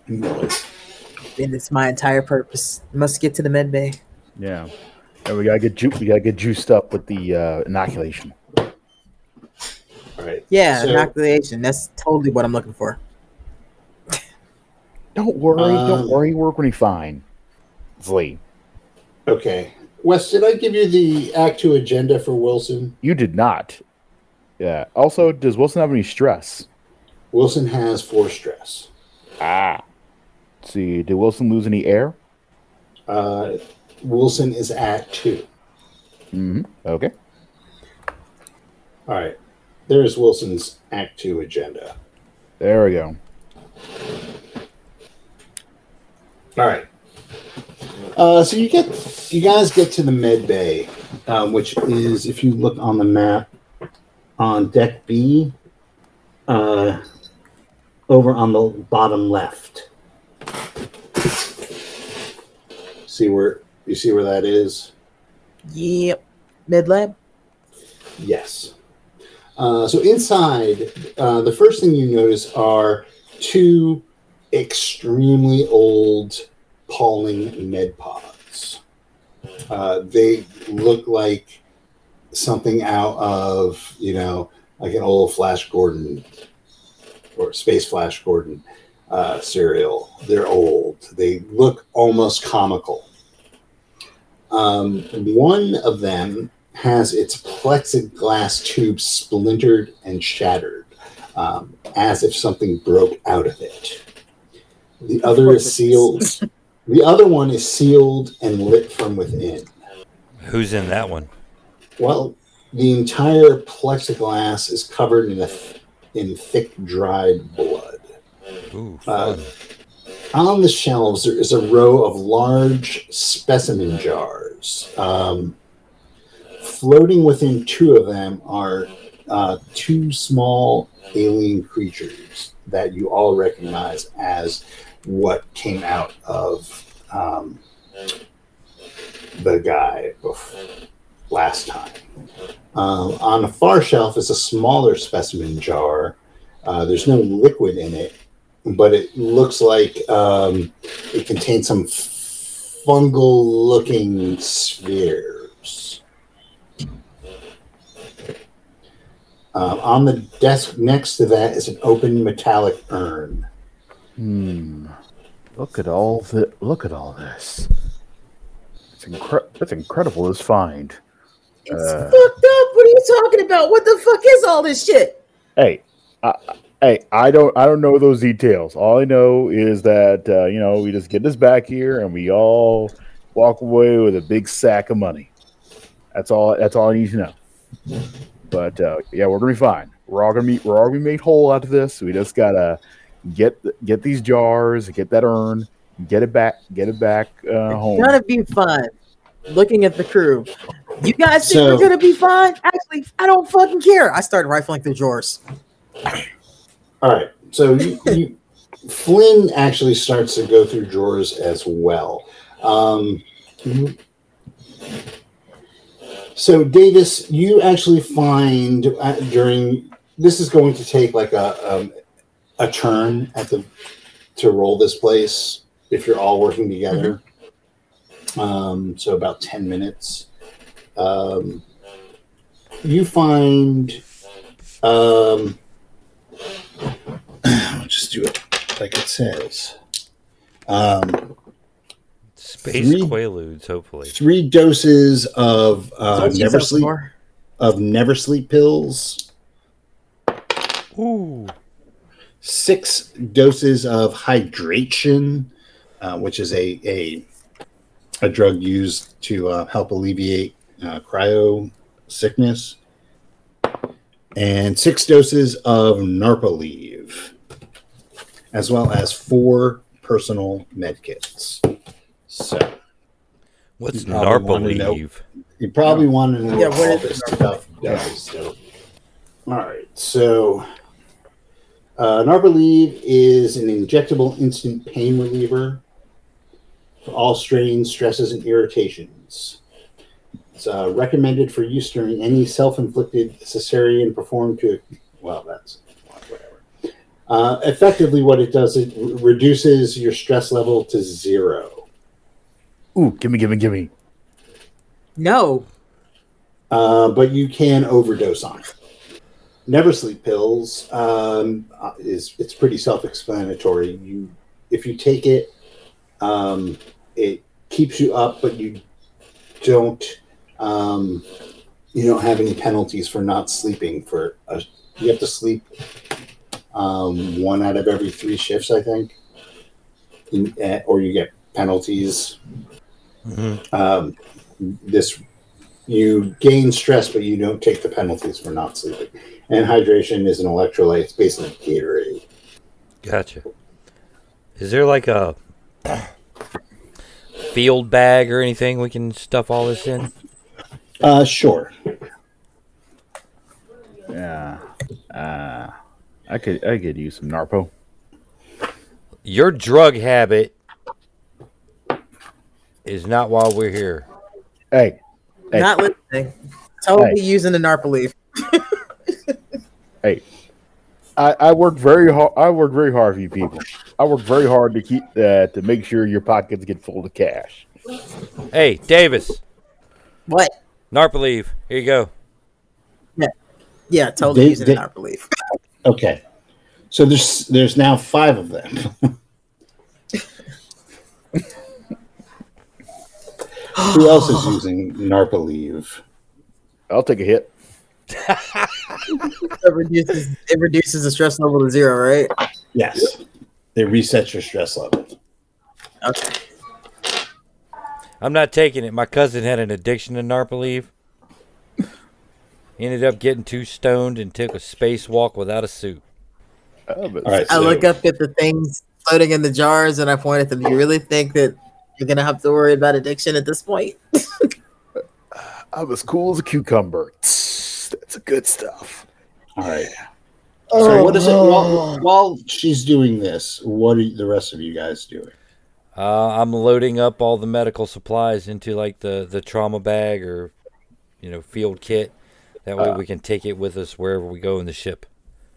Millers. And it's my entire purpose. Must get to the med bay. Yeah, and we gotta get ju- we gotta get juiced up with the uh, inoculation. All right. Yeah, So- inoculation. That's totally what I'm looking for. *laughs* Don't worry, Um, don't worry, we're gonna be fine. Flee. Okay. Wes, did I give you the Act Two agenda for Wilson? You did not. Yeah. Also, does Wilson have any stress? Wilson has four stress. Ah. Let's see, did Wilson lose any air? Uh, Wilson is at two. Mm-hmm. Okay. All right. There's Wilson's Act Two agenda. There we go. All right. Uh, so you get, you guys get to the med bay, um, which is if you look on the map on deck B, uh, over on the bottom left. See where you see where that is? Yep. Med lab. Yes. Uh, so inside, uh, the first thing you notice are two extremely old Pauling med pods. Uh, they look like something out of, you know, like an old Flash Gordon or Space Flash Gordon uh, serial. They're old. They look almost comical. Um, one of them has its plexiglass tube splintered and shattered, um, as if something broke out of it. The other is sealed. *laughs* The other one is sealed and lit from within. Who's in that one? Well, the entire plexiglass is covered in a th- in thick dried blood. Ooh, Uh, fun. On the shelves, there is a row of large specimen jars. Um, floating within two of them are uh, two small alien creatures that you all recognize as what came out of um, the guy bef- last time. Um, on the far shelf is a smaller specimen jar. Uh, there's no liquid in it, but it looks like um, it contains some fungal looking spheres. Um, on the desk next to that is an open metallic urn. Hmm. Look at all the look at all this. It's incre- That's incredible. This find. It's Uh. fucked up. What are you talking about? What the fuck is all this shit? Hey, I, hey, I don't I don't know those details. All I know is that uh, you know we just get this back here and we all walk away with a big sack of money. That's all. That's all I need to know. But uh, yeah, we're gonna be fine. We're all gonna be we're all gonna be made whole out of this. We just gotta get get these jars, get that urn, get it back, get it back uh, home. Gonna be fun. Looking at the crew. You guys think So- we're gonna be fine? Actually, I don't fucking care. I started rifling through drawers. All right. So you, *laughs* you, Flynn actually starts to go through drawers as well. Um, so Davis, you actually find uh, during this is going to take like a um, a turn at the to roll this place if you're all working together. Um, so about ten minutes. Um, you find. Um, I'll just do it like it says. Um, Space Three- Quaaludes, hopefully. three doses of uh, never sleep more? of never sleep pills. Ooh. Six doses of hydration, uh, which is a, a a drug used to uh, help alleviate uh, cryo sickness, and six doses of Narpaleve, as well as four personal med kits. So What's You probably wanna know- Narpaleave? you probably want to know Yeah, what what all this Narpaleve? stuff does. So. All right, so uh, Narpaleve is an injectable instant pain reliever for all strains, stresses, and irritations. It's uh, recommended for use during any self-inflicted cesarean performed to. Well, that's whatever. Uh, effectively, what it does it re- reduces your stress level to zero. Ooh, gimme, gimme, gimme. No. uh, but you can overdose on it. Never sleep pills um, uh, is it's pretty self-explanatory. You if you take it, um, it keeps you up, but you don't um, you don't have any penalties for not sleeping. For a, you have to sleep um, one out of every three shifts, I think, In, uh, or you get penalties. Mhm. Um, this you gain stress, but you don't take the penalties for not sleeping. And hydration is an electrolyte. It's basically Gatorade. Gotcha. Is there like a field bag or anything we can stuff all this in? Uh, sure. Yeah. Uh, I could I could use some Narpo. Your drug habit is not while we're here. Hey, Hey. Not listening. Totally Hey. using the Narpaleaf. *laughs* hey. I, I work very hard. I work very hard for you people. I work very hard to keep uh, to make sure your pockets get full of cash. Hey, Davis, What? Narpaleave, here you go. Yeah, yeah, totally They- using they- the Narpaleaf. Okay. So there's there's now five of them. Who else is using Narpaleve? I'll take a hit. It reduces it reduces the stress level to zero, right? Yes. It resets your stress level. Okay. I'm not taking it. My cousin had an addiction to Narpaleave. He ended up getting too stoned and took a spacewalk without a suit. Oh, but All right. I look up at the things floating in the jars, and I point at them. You really think that you're gonna have to worry about addiction at this point? *laughs* I'm as cool as a cucumber. That's good stuff. All right. So oh, what is it while, while she's doing this? What are the rest of you guys doing? Uh, I'm loading up all the medical supplies into like the the trauma bag or you know field kit. That way Uh, we can take it with us wherever we go in the ship.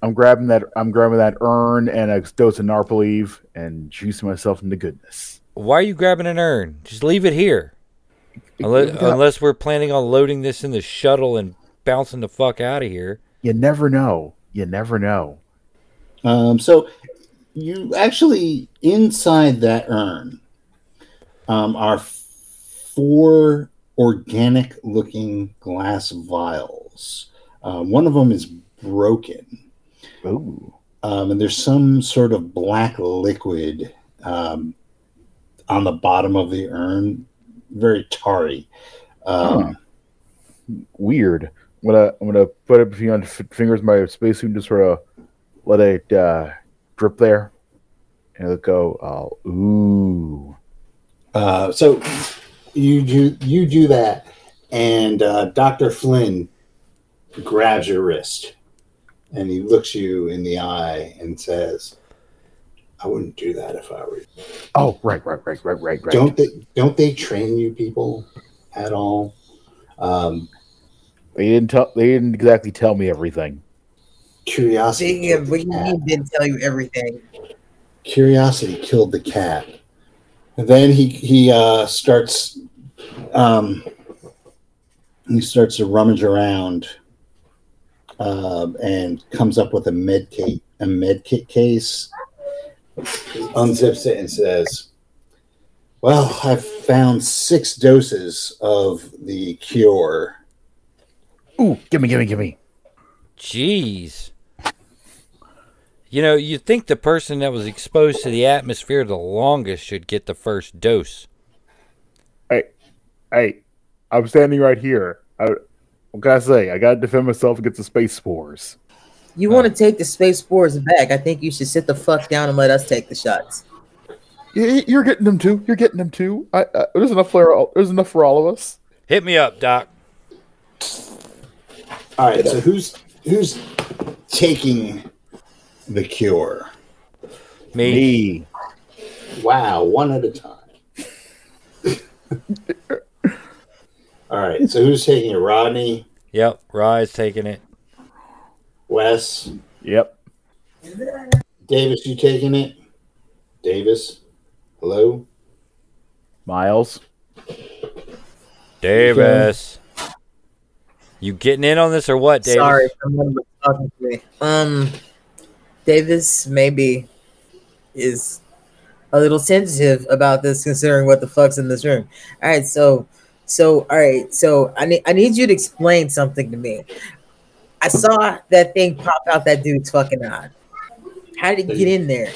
I'm grabbing that. I'm grabbing that urn and a dose of Narpaleve and juicing myself into goodness. Why are you grabbing an urn? Just leave it here. Unless, unless we're planning on loading this in the shuttle and bouncing the fuck out of here. You never know. You never know. Um, so you actually inside that urn um, are four organic looking glass vials. Um, one of them is broken. Ooh. um, and there's some sort of black liquid um, on the bottom of the urn, very tarry. Um, Weird. I'm gonna I'm gonna put it between my fingers my spacesuit and just sort of let it uh, drip there, and it'll go. Oh, ooh. uh, so you do you do that, and uh, Doctor Flynn grabs your wrist, and he looks you in the eye and says, "I wouldn't do that if I were you." Oh, right, right, right, right, right, right. Don't they? Don't they train you people at all? Um, They didn't tell. They didn't exactly tell me everything. Curiosity. Speaking of, killed we the cat. didn't tell you everything. curiosity killed the cat and then he he uh starts um he starts to rummage around um and comes up with a med kit a med kit case unzips it and says well i've found six doses of the cure Ooh, gimme, gimme, gimme. Jeez. You know, you'd think the person that was exposed to the atmosphere the longest should get the first dose. Hey, hey, I'm standing right here. I, what can I say? I gotta defend myself against the space spores. You want to take the space spores back? I think you should sit the fuck down and let us take the shots. Y- You're getting them too. You're getting them too. I, uh, there's enough for all, there's enough for all of us. Hit me up, Doc. all right so who's who's taking the cure Me. Me. Wow, one at a time. *laughs* All right, so who's taking it? Rodney, Yep, Rye's taking it. Wes, Yep. Davis, you taking it? Davis, hello. Miles. Davis. You getting in on this or what, Davis? Sorry, someone was talking to me. Um, Davis maybe is a little sensitive about this, considering what the fuck's in this room. All right, so, so, all right, so I need I need you to explain something to me. I saw that thing pop out that dude's fucking eye. How did it get in there?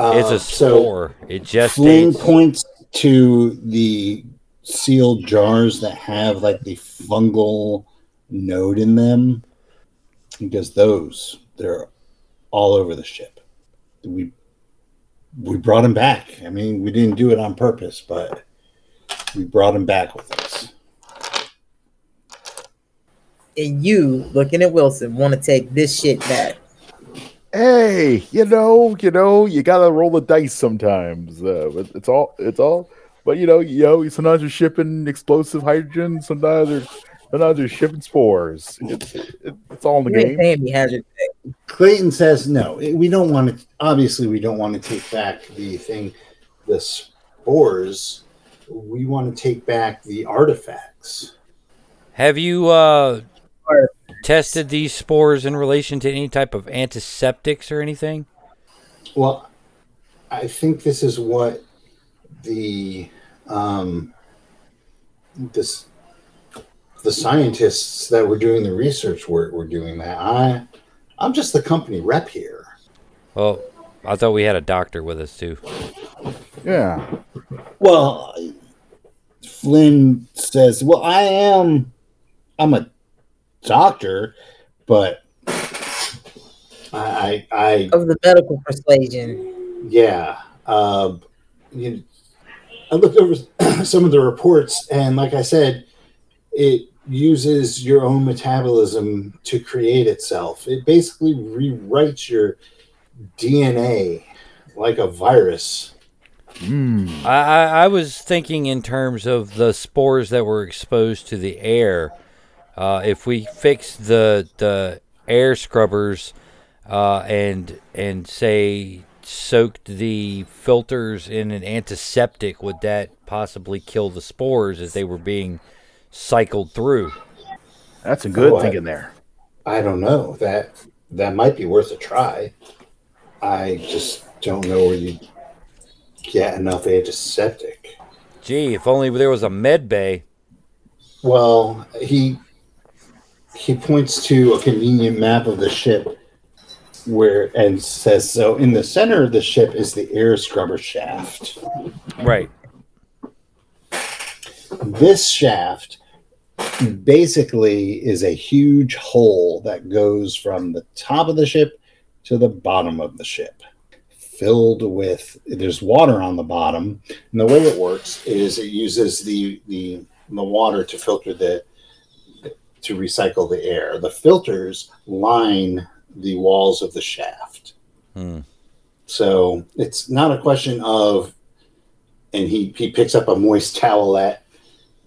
It's Uh, a so it just Flynn points to the sealed jars that have like the fungal node in them. Because those, they're all over the ship. We we brought him back. I mean, we didn't do it on purpose, but we brought him back with us. And you, looking at Wilson, want to take this shit back. Hey, you know, you know, you gotta roll the dice sometimes. Uh, it's all, it's all. But you know, you know, sometimes you're shipping explosive hydrogen. Sometimes they're, sometimes they're shipping spores. It's, it's all in the You ain't game. paying me hazard pay. Clayton says no. We don't want to. Obviously, we don't want to take back the thing, the spores. We want to take back the artifacts. Have you uh, Or- tested these spores in relation to any type of antiseptics or anything? Well, I think this is what the um, this the scientists that were doing the research were, were doing that. I I'm just the company rep here. Well, I thought we had a doctor with us too. Yeah. Well, Flynn says, "Well, I am. I'm a doctor, but I, I, I Of the medical persuasion. Yeah. Uh, you, I looked over *clears throat* some of the reports, and like I said, it uses your own metabolism to create itself. It basically rewrites your DNA like a virus. I, I, I was thinking in terms of the spores that were exposed to the air. Uh, if we fix the the air scrubbers uh, and and say soaked the filters in an antiseptic, would that possibly kill the spores as they were being cycled through? That's a good Oh, I- thinking there. I don't know. That that might be worth a try. I just don't know where you get enough antiseptic. Gee, if only there was a med bay. Well, he he points to a convenient map of the ship where and says so in the center of the ship is the air scrubber shaft. Right. This shaft basically is a huge hole that goes from the top of the ship to the bottom of the ship. Filled with there's water on the bottom and the way it works is it uses the the, the water to filter the to recycle the air. The filters line the walls of the shaft. Hmm. so it's not a question of and he he picks up a moist towelette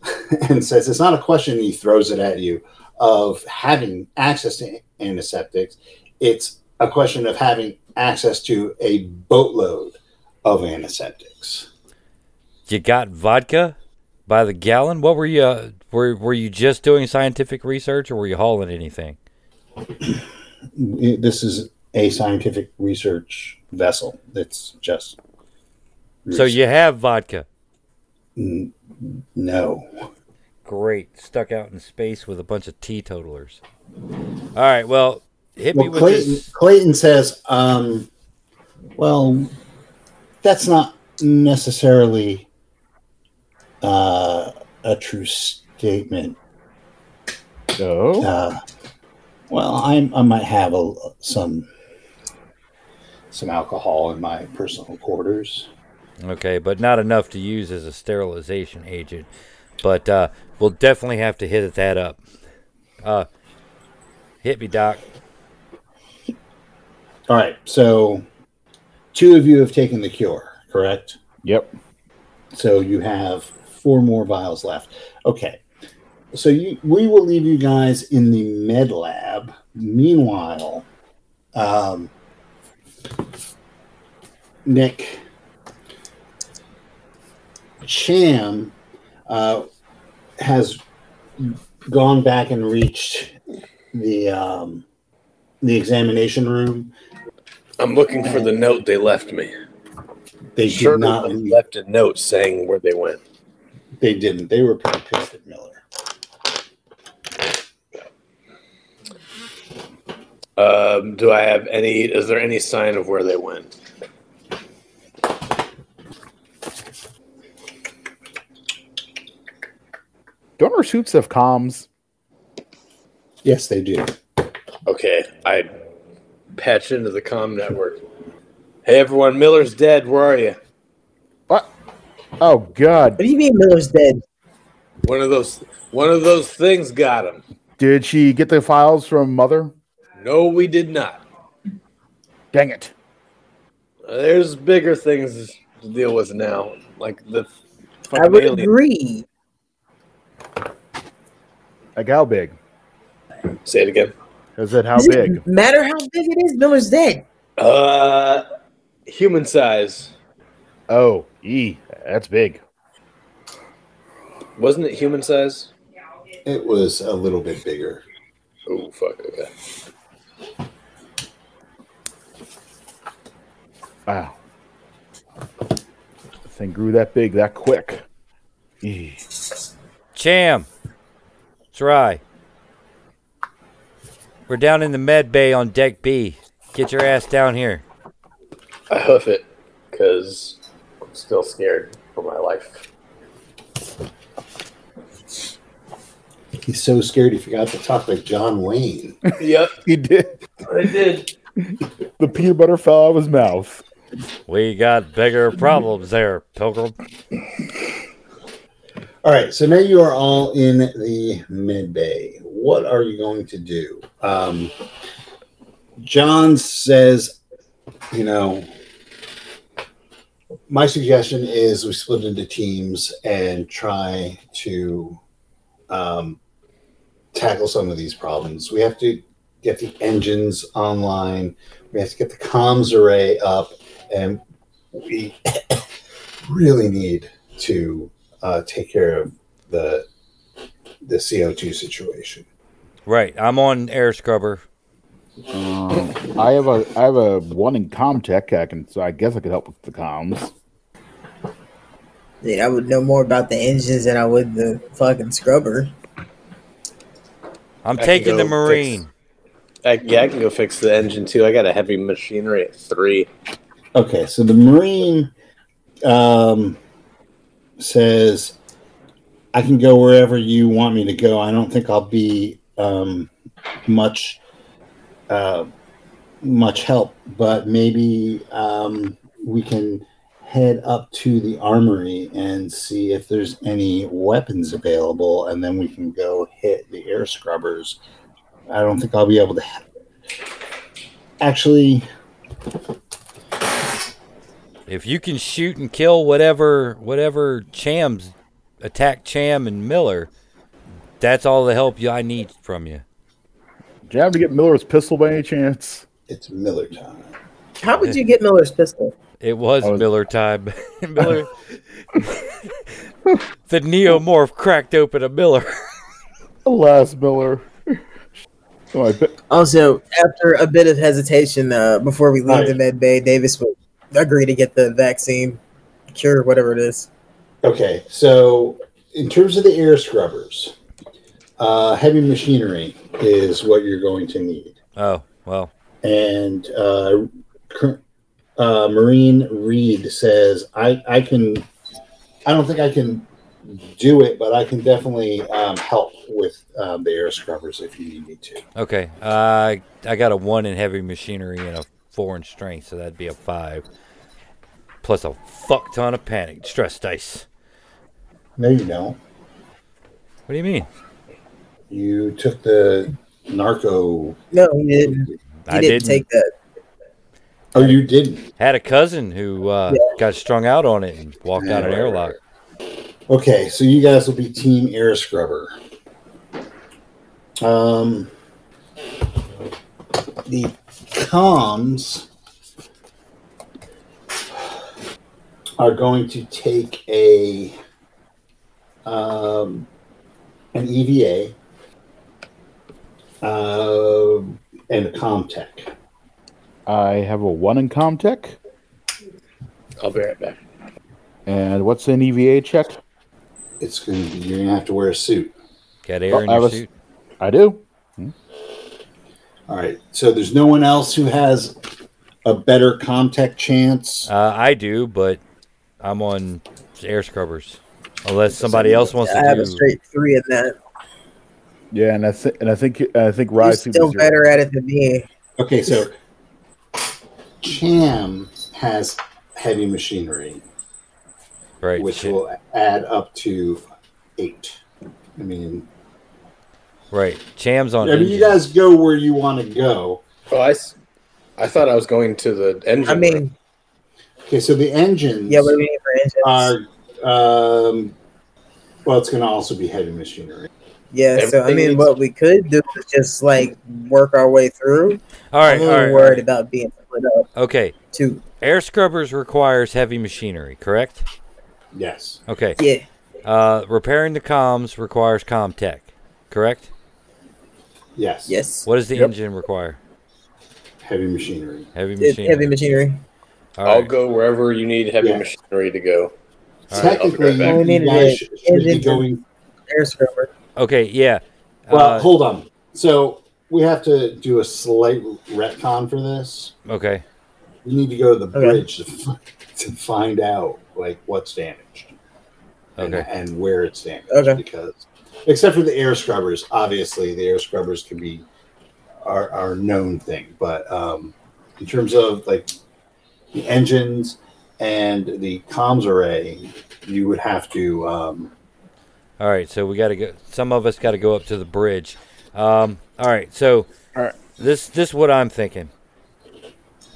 *laughs* and says it's not a question he throws it at you of having access to antiseptics it's a question of having access to a boatload of antiseptics You got vodka by the gallon. What were you? Uh, were Were you just doing scientific research, or were you hauling anything? *clears throat* this is a scientific research vessel It's just So you have vodka. N- no Great. Stuck out in space with a bunch of teetotalers. All right. Well, hit me with clayton, this. clayton says um, well that's not necessarily uh, a true statement Oh, Uh, well, I I might have a, some some alcohol in my personal quarters. Okay, but not enough to use as a sterilization agent. But uh, we'll definitely have to hit that up. Uh, hit me, Doc. All right, so two of you have taken the cure, correct? yep. So you have four more vials left. Okay, so you, we will leave you guys in the med lab. Meanwhile, um, Nick Cham uh, has gone back and reached the um, the examination room. I'm looking for the note they left me. They did not. leave- left a note saying where they went. They didn't. They were pretty pissed at Miller. Um, do I have any? Is there any sign of where they went? Don't our suits have comms? Yes, they do. Okay, I patch into the comm network. Hey everyone, Miller's dead. Where are you? What? Oh God! What do you mean Miller's dead? One of those, one of those things got him. Did she get the files from Mother? No, we did not. Dang it! There's bigger things to deal with now, like the I would alien. agree. Like how big? Say it again. I said how Does big? it matter how big it is? Miller's dead. Uh, human size. Oh, e, that's big. Wasn't it human size? It was a little bit bigger. Oh fuck. Okay. Wow. The thing grew that big that quick. E. Cham. Try. We're down in the med bay on deck B. Get your ass down here. I hoof it because I'm still scared for my life. He's so scared he forgot to talk like John Wayne. *laughs* yep, He did. I did. The peanut butter fell out of his mouth. We got bigger problems there, Pilgrim. All right, so now you are all in the mid bay. What are you going to do? Um, John says, you know, my suggestion is we split into teams and try to um, tackle some of these problems. We have to get the engines online, we have to get the comms array up, and we *coughs* really need to uh, take care of the the CO2 situation. Right. I'm on air scrubber. Um, I have a I have a one in Comtech. I can so I guess I could help with the comms. Yeah, I would know more about the engines than I would the fucking scrubber. I'm I taking the go Marine. I, yeah, I can go fix the engine too. I got a heavy machinery at three. Okay, so the Marine um, says, I can go wherever you want me to go. I don't think I'll be um, much uh, much help, but maybe um, we can head up to the armory and see if there's any weapons available, and then we can go hit the air scrubbers. I don't think I'll be able to. Actually, If you can shoot and kill whatever whatever Chams attack Cham and Miller, that's all the help you I need from you. Did you have to get Miller's pistol by any chance? it's Miller time. How would you get Miller's pistol? It was was- Miller time. *laughs* *laughs* Miller The neomorph cracked open a Miller. *laughs* Alas, Miller. Oh, I bet- Also, after a bit of hesitation uh, before we leave Right. the med bay, Davis would agree to get the vaccine, cure, whatever it is. Okay, so in terms of the air scrubbers, uh, heavy machinery is what you're going to need, Oh, well. and uh, uh, Marine Reed says I I can. I don't think I can do it, but I can definitely um, help with um, the air scrubbers if you need me to. Okay. Uh, I got a one in heavy machinery and a four in strength, so that'd be a five. Plus a fuck ton of panic stress dice. No, you don't. What do you mean? You took the narco. No, he didn't. He I didn't didn't. take that. Oh, you didn't. Had a cousin who uh, got strung out on it and walked out an Yeah, airlock. Okay, so you guys will be Team Air Scrubber. Um, the comms are going to take a um, an EVA uh, and a Comtech. I have a one in Comtech. I'll be right back. And what's an EVA check? It's going to be you're going to have to wear a suit. Got air Oh, in I your was- suit. I do. All right, so there's no one else who has a better Comtech chance. Uh, I do, but I'm on air scrubbers. Unless somebody else wants I to have do. a straight three in that. Yeah, and I think and I think I think You're Rye still better at it than me. Okay, so Cham has heavy machinery, Right. which shit. will add up to eight. I mean, Right. Cham's on. I mean, you guys go where you want to go. Oh, I, s- I thought I was going to the engine. I room. Mean, Okay, so the engines yeah, what do we need for engines? are, um, well, it's going to also be heavy machinery. yeah, so I mean, what we could do is just like work our way through. All right. I'm a All little right. all worried right. about being split up Okay. two Air scrubbers requires heavy machinery, correct? Yes. Okay. Yeah, Uh, repairing the comms requires Comtech, correct? Yes. yes. What does the Yep. engine require? Heavy machinery. Heavy It's machinery. heavy machinery. All I'll right. go wherever you need heavy Yeah. machinery to go. All right, Technically, right you We need guys should should be engine. going Air scrubber. Okay. Yeah. Well, Uh, hold on. So we have to do a slight retcon for this. okay. We need to go to the Okay. bridge to, f- to find out like what's damaged and, Okay. and where it's damaged. Okay. Because except for the air scrubbers, obviously the air scrubbers can be our, our known thing. But um, in terms of like the engines and the comms array, you would have to. Um, All right, so we got to go. Some of us got to go up to the bridge. Um, all right, so All right. this this is what I'm thinking.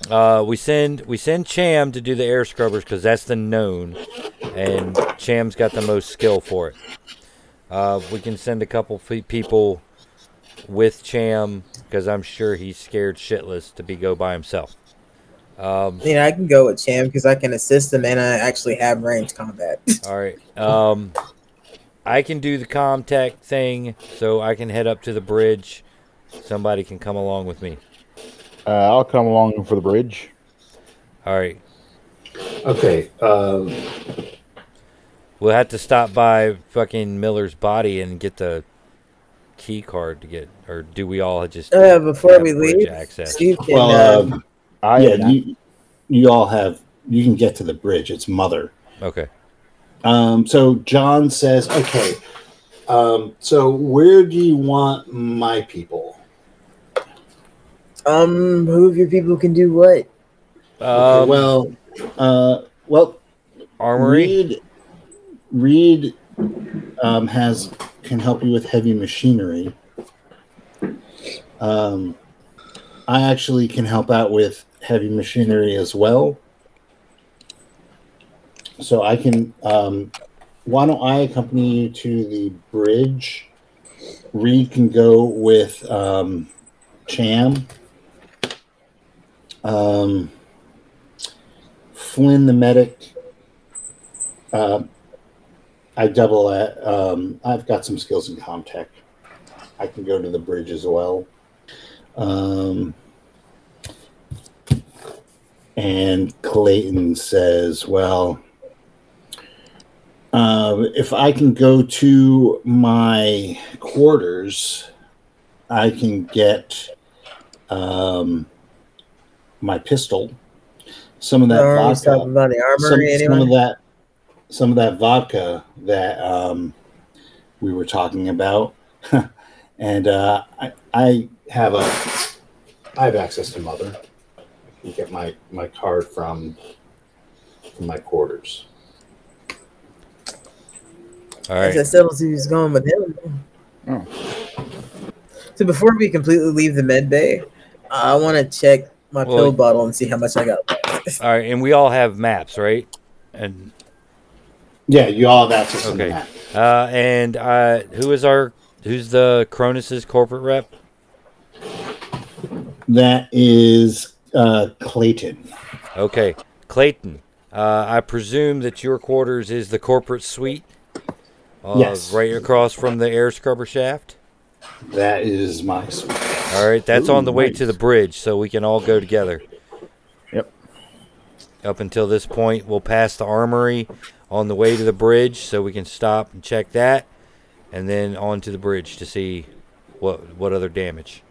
Uh, we send we send Cham to do the air scrubbers because that's the known, and Cham's got the most skill for it. Uh, we can send a couple fe- people with Cham because I'm sure he's scared shitless to be go by himself. Um, You know, I can go with Cham because I can assist him and I actually have range combat. *laughs* All right. Um, I can do the Comtech thing, so I can head up to the bridge. Somebody can come along with me. Uh, I'll come along for the bridge. All right. okay. Um, We'll have to stop by fucking Miller's body and get the key card to get, or do we all just Uh, before have we leave, access? Steve can. well, uh, um, I yeah, you, you all have. You can get to the bridge. It's mother. Okay. Um, so John says, okay. Um, so where do you want my people? um, who of your people can do what? Okay, Um, well, uh, well, armory. Reed, Reed um, has can help you with heavy machinery. Um, I actually can help out with heavy machinery as well. So I can. Um, why don't I accompany you to the bridge? Reed can go with um, Cham. Um, Flynn the medic. Uh, I double that. Um, I've got some skills in Comtech. I can go to the bridge as well. Um, and Clayton says, "Well, uh, if I can go to my quarters, I can get um, my pistol." Some of that we vodka talking about the some, some of that some of that vodka that um, we were talking about *laughs* and uh, I, I have a I have access to mother I get my my card from from my quarters All right. As I right. settled who's going with him. Oh. So before we completely leave the med bay, I want to check my Well- pill bottle and see how much I got. *laughs* All right, and we all have maps, right? And yeah you all have access to Okay. the map uh, and uh, who is our who's the Cronus's corporate rep? that is uh, Clayton Okay, Clayton. Uh, I presume that your quarters is the corporate suite. Uh, Yes. Right across from the air scrubber shaft. that is my suite. All right, that's Ooh, on the way to the bridge, so we can all go together. Yep. Up until this point, we'll pass the armory on the way to the bridge, so we can stop and check that, and then on to the bridge to see what what other damage.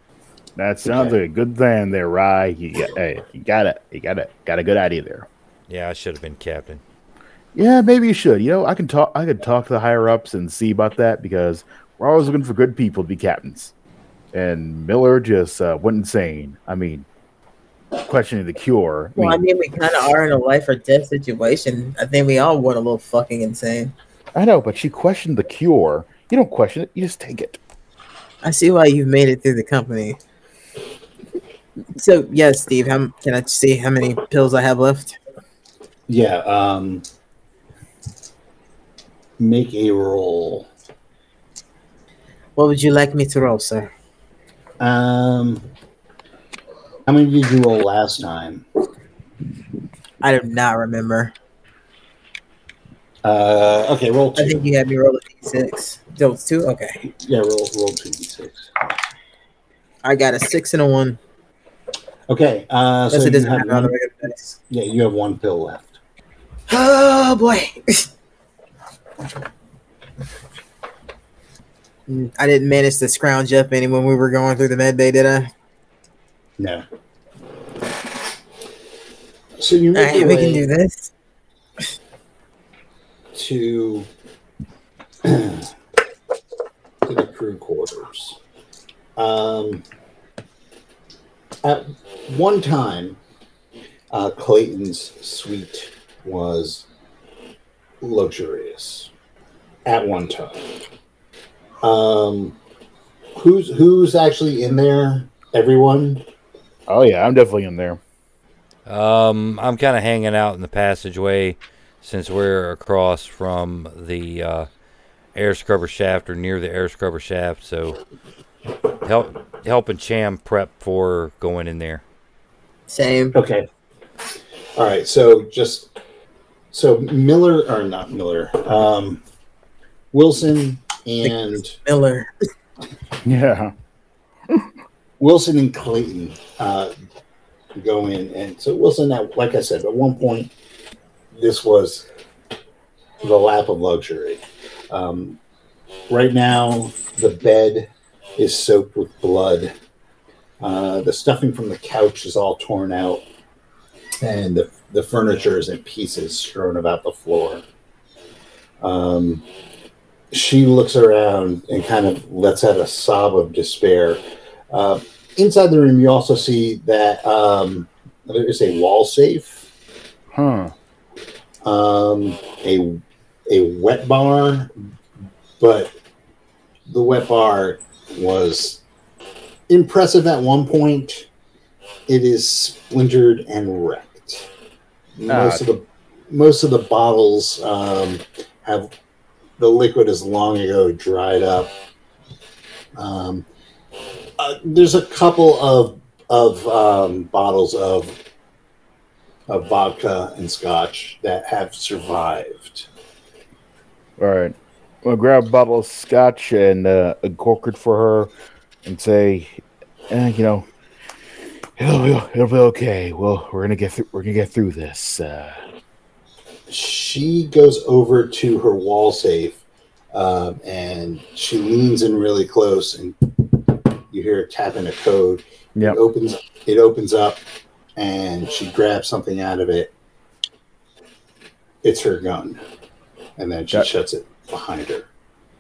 That sounds Okay. like a good plan there, Rye. You got, *laughs* hey, you got it. You got it. Got a good idea there. Yeah, I should have been captain. Yeah, maybe you should. You know, I can talk. I could talk to the higher ups and see about that because we're always looking for good people to be captains. And Miller just uh, went insane. I mean, questioning the cure. Well, I mean, mean, we kind of are in a life or death situation. I think we all went a little fucking insane. I know, but she questioned the cure. You don't question it. You just take it. I see why you've made it through the company. So, yes, Steve, how, can I see how many pills I have left? yeah um, make a roll What would you like me to roll, sir? Um, how many did you roll last time? I do not remember. Uh, okay, roll I think you had me roll a d6. So it's two? Okay. yeah, roll roll two d six. I got a six and a one. Okay, uh, so it you doesn't have one, yeah, you have one pill left. Oh, boy. *laughs* I didn't manage to scrounge up any when we were going through the med bay, did I? No. So you make right, we can do this. to *clears throat* to the crew quarters. Um, at one time, uh, Clayton's suite was luxurious at one time. Um, who's who's actually in there? Everyone. Oh yeah, I'm definitely in there. Um, I'm kind of hanging out in the passageway since we're across from the uh, air scrubber shaft or near the air scrubber shaft. So help helping Cham prep for going in there. Same. Okay. All right. So just so Miller or not Miller, um, Wilson and Miller. *laughs* Yeah. Wilson and Clayton uh, go in, and so Wilson, at- like I said, at one point, this was the lap of luxury. Um, right now, the bed is soaked with blood. Uh, the stuffing from the couch is all torn out, and the, the furniture is in pieces strewn about the floor. Um, she looks around and kind of lets out a sob of despair. Uh, inside the room, you also see that um, there is a wall safe, Huh. um, a a wet bar, but the wet bar was impressive at one point. It is splintered and wrecked. Most of the most of the bottles um, have the liquid is long ago dried up. Um, uh, there's a couple of of um, bottles of of vodka and scotch that have survived. All right. We'll grab a bottle of scotch and uh, a cork it for her and say, eh, you know, it'll be, it'll be okay. Well, we're gonna get through. We're gonna get through this. Uh, She goes over to her wall safe um, and she leans in really close, and you hear her tapping a code. Yep. It opens. It opens up, and she grabs something out of it. It's her gun, and then she Got- shuts it behind her.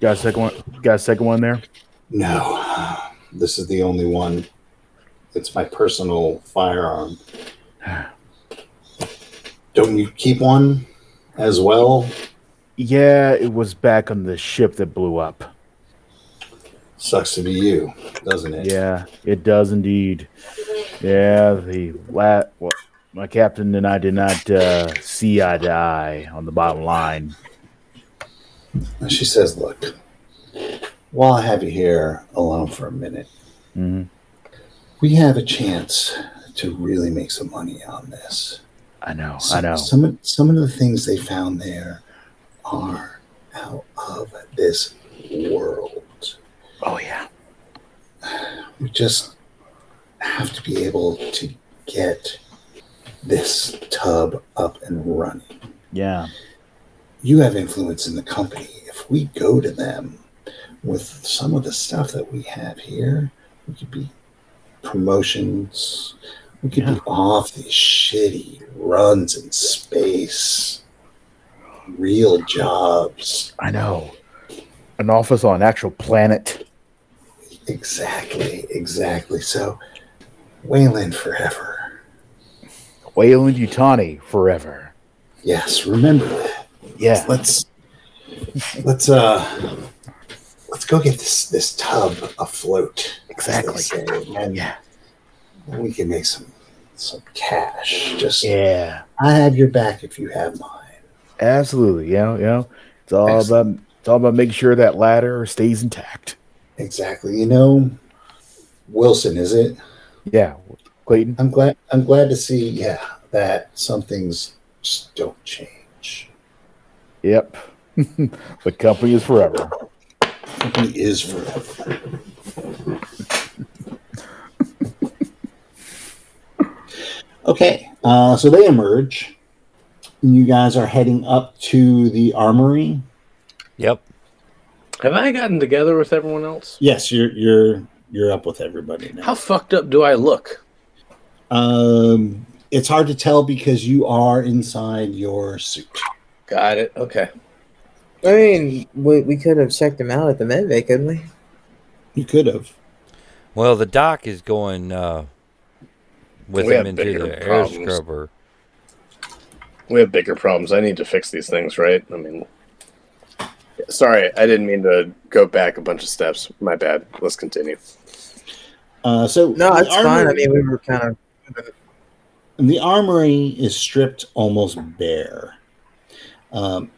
got a second one. Got a second one there. No, this is the only one. It's my personal firearm. Don't you keep one as well? Yeah, it was back on the ship that blew up. Sucks to be you, doesn't it? Yeah, it does indeed. Yeah, the la- well, my captain and I did not uh, see eye to eye on the bottom line. And she says, Look, while I have you here alone for a minute, hmm we have a chance to really make some money on this. I know, I Some, know. Some, of- some of the things they found there are out of this world. Oh yeah, We just have to be able to get this tub up and running. yeah, you have influence in the company. If we go to them with some of the stuff that we have here, we could be promotions. We could Yeah. be off these shitty runs in space. Real jobs. I know. An office on an actual planet. Exactly, exactly. So, Weyland forever. Weyland-Yutani forever. Yes, remember that. Yeah, Let's let's uh let's go get this this tub afloat. Exactly. and yeah, we can make some some cash. Just yeah. I have your back if you have mine. Absolutely. Yeah, yeah. It's all Excellent. about it's all about making sure that ladder stays intact. Exactly. You know, Wilson, is it? Yeah, Clayton. I'm glad. I'm glad to see. Yeah, that some things just don't change. Yep. the company is forever. Company is forever. okay, uh, so they emerge. You guys are heading up to the armory. Yep. Have I gotten together with everyone else? Yes, you're you're you're up with everybody now. How fucked up do I look? Um, it's hard to tell because you are inside your suit. Got it. Okay. I mean, we, we could have checked him out at the med bay, couldn't we? You could have. Well, the doc is going uh, with We him have into bigger the air problems. scrubber We have bigger problems. I need to fix these things, right? I mean, sorry, I didn't mean to go back a bunch of steps. My bad. Let's continue. Uh, so No, the it's fine. I mean, we were kind of. the armory is stripped almost bare. Um,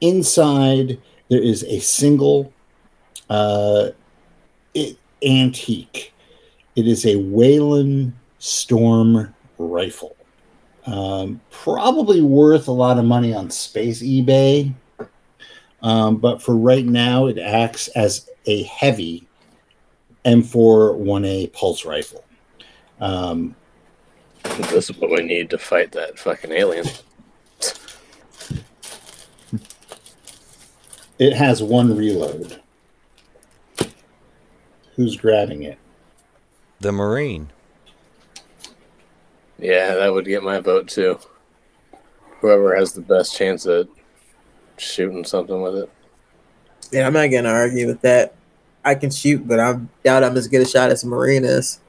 inside, there is a single uh, it, antique. It is a Weyland Storm rifle. Um, probably worth a lot of money on space eBay. Um, but for right now, it acts as a heavy M4 1A pulse rifle. Um, This is what we need to fight that fucking alien. It has one reload. Who's grabbing it? The Marine. Yeah, that would get my vote too. Whoever has the best chance at shooting something with it. Yeah, I'm not gonna argue with that. I can shoot, but I doubt I'm as good a shot as Marine is.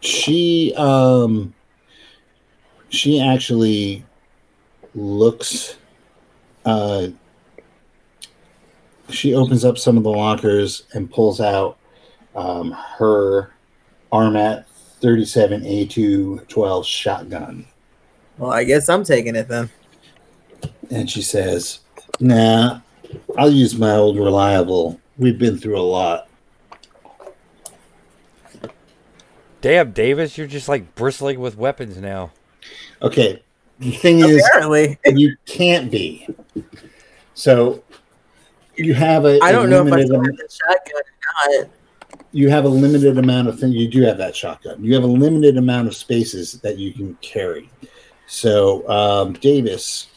She um she actually looks uh she opens up some of the lockers and pulls out um her Armat 37A212 shotgun. Well, I guess I'm taking it then. And she says, Nah, I'll use my old reliable. We've been through a lot. Damn, Davis, you're just like bristling with weapons now. Okay. The thing is Apparently, you can't be. So you have a, I a don't know if I limited still am- have the shotgun or not. you have a limited amount of things. You do have that shotgun. You have a limited amount of spaces that you can carry. So um, Davis,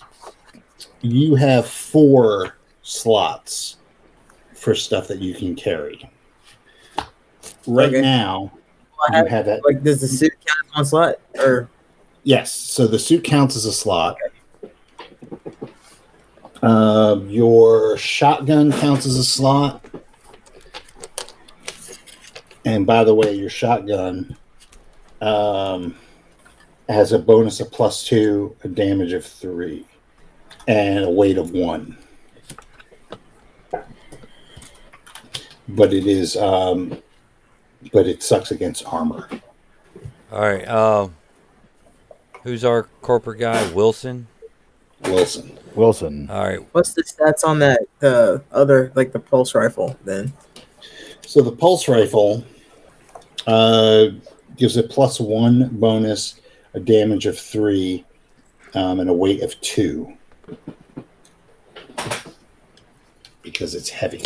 you have four slots for stuff that you can carry. Right Okay. now, I you have- have that. Like, does the suit count as one slot? Or Yes. So the suit counts as a slot. Uh, your shotgun counts as a slot. And by the way, your shotgun um, has a bonus of plus two, a damage of three, and a weight of one. But it is, um, but it sucks against armor. All right. Um, who's our corporate guy? Wilson. Wilson. Wilson. All right. what's the stats on that? The other, like the pulse rifle. Then So the pulse rifle uh, gives a plus one bonus, a damage of three, um, and a weight of two. Because it's heavy.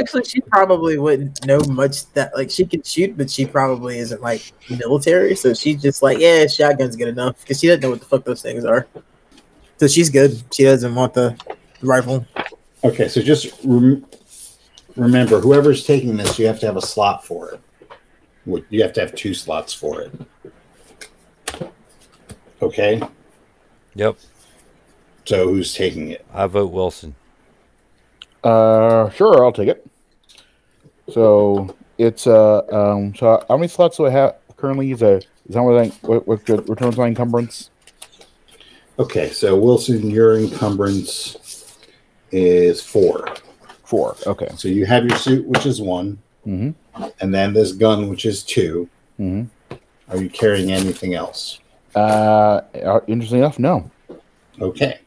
actually, she probably wouldn't know much that like she can shoot, but she probably isn't like military. So she's just like, yeah, shotgun's good enough because she doesn't know what the fuck those things are. So she's good. She doesn't want the rifle. Okay, so just rem- remember, whoever's taking this, you have to have a slot for it. You have to have two slots for it. Okay, Yep. so who's taking it? I vote Wilson. Uh, sure, I'll take it. So it's uh um. So how many slots do I have currently? Is a is that what I what, what good returns my encumbrance? Okay, so Wilson, your encumbrance is four. Four. Okay. So you have your suit, which is one, Mm-hmm. and then this gun, which is two. Mm-hmm. Are you carrying anything else? Uh, uh, interestingly enough, no. Okay.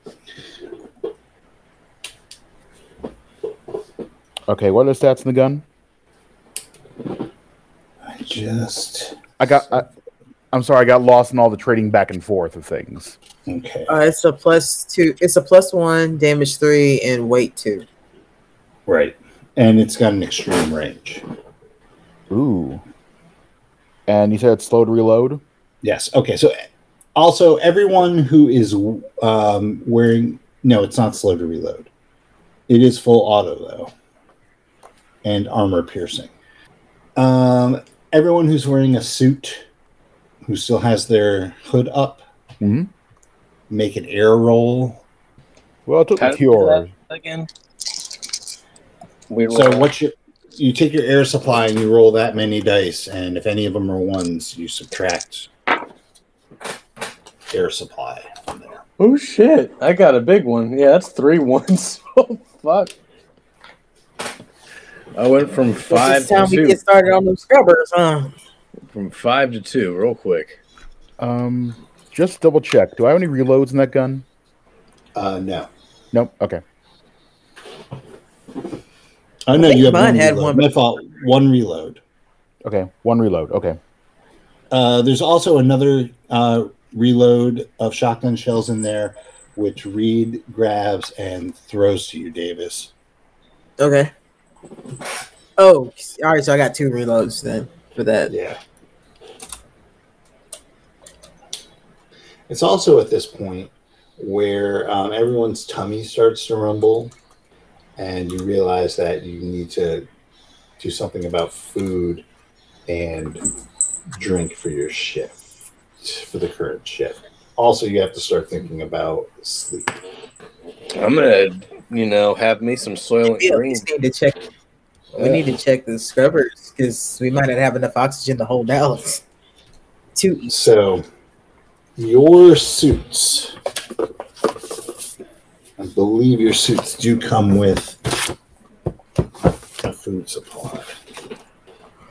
Okay, what are the stats in the gun? I just I got. I, I'm sorry, I got lost in all the trading back and forth of things. okay. Uh, it's a plus two. It's a plus one, damage three, and weight two. Right. And it's got an extreme range. Ooh. And you said it's slow to reload. Yes. Okay. So also everyone who is um, wearing no, it's not slow to reload. It is full auto though, and armor piercing. Um, everyone who's wearing a suit, who still has their hood up, Mhm. make an air roll. Well, it took How me to two do again. We So roll- what you you take your air supply and you roll that many dice, and if any of them are ones, you subtract air supply on there. Oh shit! I got a big one. Yeah, that's three *laughs* ones. oh fuck! I went from five It's time to we two. get started on them scrubbers, huh? From five to two, real quick. Um, just double check. Do I have any reloads in that gun? Uh, no. Nope. Okay. I know think you have mine one had reload. one, My fault. One reload. Okay. One reload. Okay. Uh, there's also another uh, reload of shotgun shells in there, which Reed grabs and throws to you, Davis. Okay. Oh, all right. So I got two reloads then for that. Yeah. It's also at this point where um, everyone's tummy starts to rumble, and you realize that you need to do something about food and drink for your shift, for the current shift. Also, you have to start thinking about sleep. I'm gonna, you know, have me some Soylent Yeah, we Green. just need to check. We need to check the scrubbers because we might not have enough oxygen to hold out. *laughs* Two. So, your suits, I believe your suits do come with a food supply.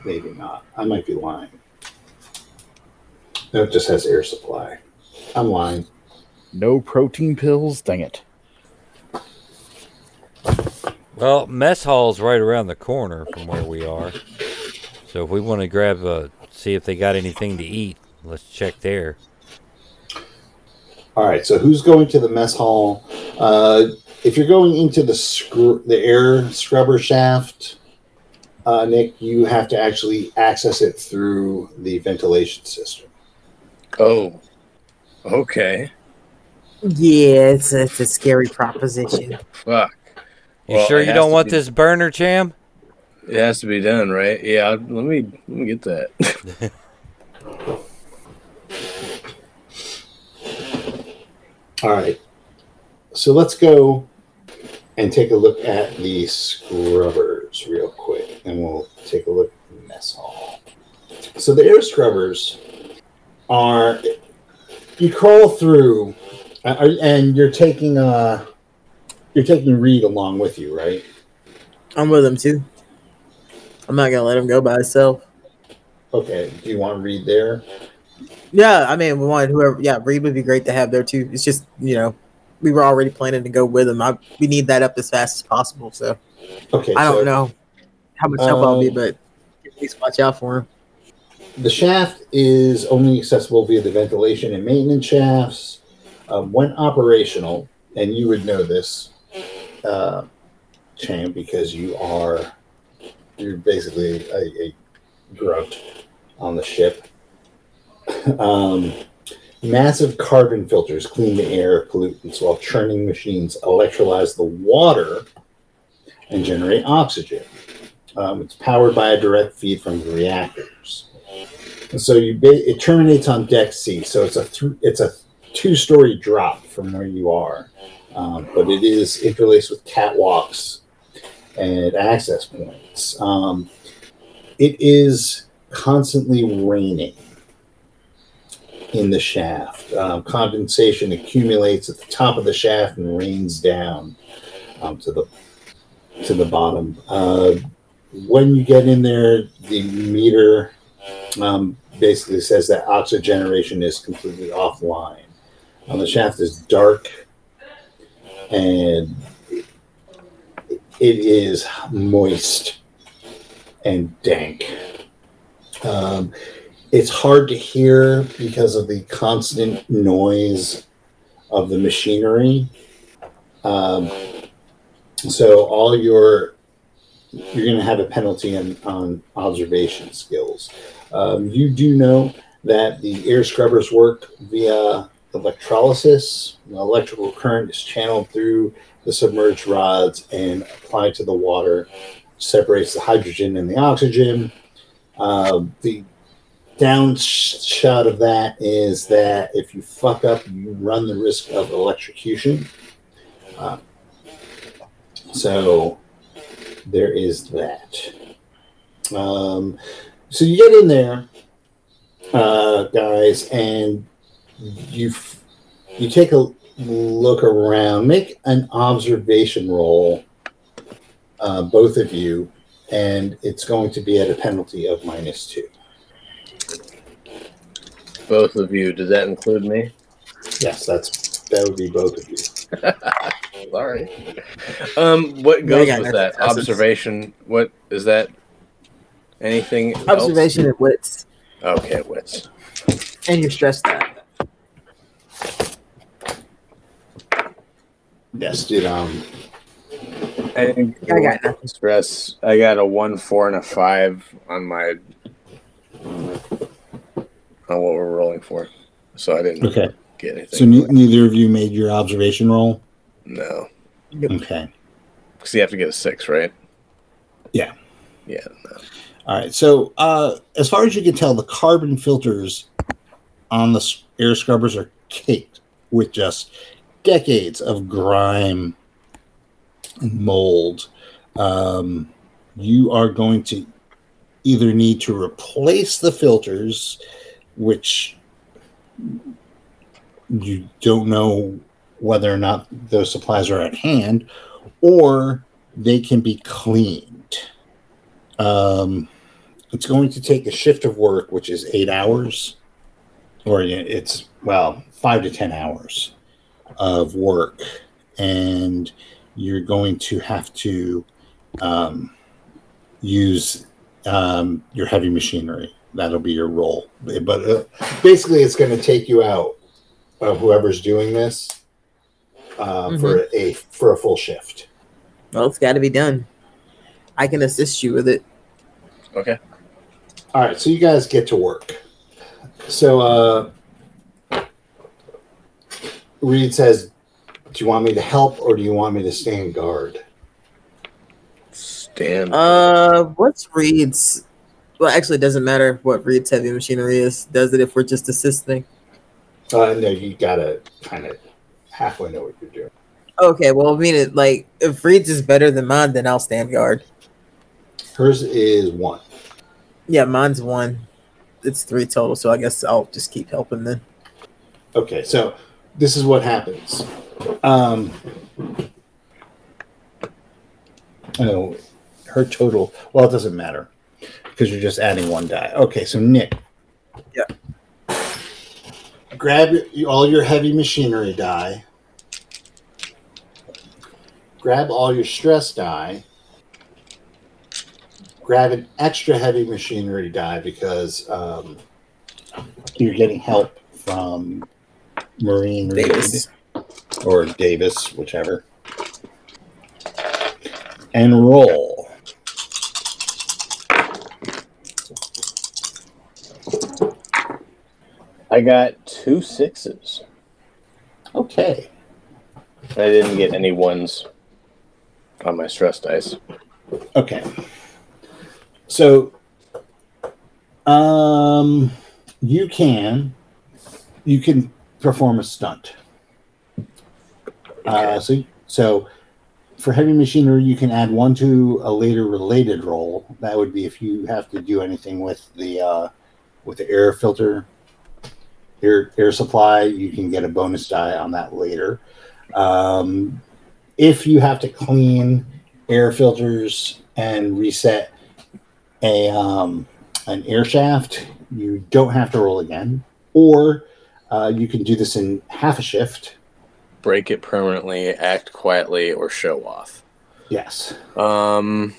Maybe not. I might be lying. No, it just has air supply. I'm lying. No protein pills. Dang it. Well, mess hall's right around the corner from where we are. So if we want to grab a, see if they got anything to eat, let's check there. All right. So, who's going to the mess hall? Uh, if you're going into the screw, the air scrubber shaft, uh, Nick, you have to actually access it through the ventilation system. Oh, okay. Yeah, it's a, it's a scary proposition. Fuck. You Well, sure you don't want be- this burner, Cham? It has to be done, right? Yeah. Let me let me get that. *laughs* All right. So let's go and take a look at the scrubbers real quick, and we'll take a look at the mess hall. So the air scrubbers are you crawl through, uh, and you're taking uh you're taking Reed along with you, right? I'm with him too. I'm not gonna let him go by himself. Okay. Do you want Reed there? Yeah, I mean, we wanted whoever. Yeah, Reed would be great to have there too. It's just you know, we were already planning to go with him. I, we need that up as fast as possible. So Okay. I so- don't know how much help I'll be, Um, but at least watch out for him. The shaft is only accessible via the ventilation and maintenance shafts. Um, when operational, and you would know this, uh, Cham, because you are you're basically a, a grunt on the ship. Um, massive carbon filters clean the air of pollutants, while churning machines electrolyze the water and generate oxygen. Um, it's powered by a direct feed from the reactors. So you it terminates on deck C. So it's a th- it's a two story drop from where you are, um, but it is interlaced with catwalks and access points. Um, it is constantly raining in the shaft. Um, condensation accumulates at the top of the shaft and rains down um, to the to the bottom. Uh, when you get in there, the meter um, basically says that oxygen generation is completely offline. Um, the shaft is dark and it is moist and dank. Um, it's hard to hear because of the constant noise of the machinery. Um, so all your you're going to have a penalty on, on observation skills. Um, you do know that the air scrubbers work via electrolysis. The electrical current is channeled through the submerged rods and applied to the water, separates the hydrogen and the oxygen. Uh, the downshot of that is that if you fuck up, you run the risk of electrocution. Uh, so there is that. Um, so you get in there, uh, guys, and you f- you take a look around. Make an observation roll, uh, both of you, and it's going to be at a penalty of minus two. Both of you. Does that include me? Yes, that's that would be both of you. *laughs* Sorry. Um, what Yeah, I goes with that That's- observation? What is that? Anything? else? Observation and wits, Okay, wits. and your stress stat. Yes, dude. um I, I got nothing. stress. I got a one, four, and a five on my on what we're rolling for. So I didn't okay. get anything. So ne- neither of you made your observation roll. no, Okay. because you have to get a six, right? Yeah. Yeah. No. All right. So, uh, as far as you can tell, the carbon filters on the air scrubbers are caked with just decades of grime and mold. Um, you are going to either need to replace the filters, which you don't know whether or not those supplies are at hand, or they can be cleaned. Um, it's going to take a shift of work, which is eight hours, or it's well five to ten hours of work, and you're going to have to um, use um, your heavy machinery. That'll be your role, but uh, basically, it's going to take you out of whoever's doing this uh, for a for a full shift. Well, it's got to be done. I can assist you with it. Okay. All right, so you guys get to work. So uh Reed says, "Do you want me to help or do you want me to stand guard?" Stand. Uh, what's Reed's? Well, actually, it doesn't matter what Reed's heavy machinery is. Does it if we're just assisting? Uh, no, you gotta kind of halfway know what you're doing. Okay, well, I mean, it like if Reed's is better than mine, then I'll stand guard. Hers is one. Yeah, mine's one. It's three total, so I guess I'll just keep helping then. Okay, so this is what happens. Um, oh, her total. Well, it doesn't matter because you're just adding one die. Okay, so Nick. Yeah. Grab all your heavy machinery die. Grab all your stress die. Grab an extra heavy machinery die because um, you're getting help from Marine Reed Davis. or Davis, whichever. And roll. I got two sixes. Okay. I didn't get any ones on my stress dice. Okay. So, um, you can, you can perform a stunt. Uh, so, so for heavy machinery, you can add one to a later related roll. That would be if you have to do anything with the uh, with the air filter, air air supply. You can get a bonus die on that later. Um, if you have to clean air filters and reset a um, an air shaft, you don't have to roll again, or uh, you can do this in half a shift. Break it permanently, act quietly, or show off. Yes. Um,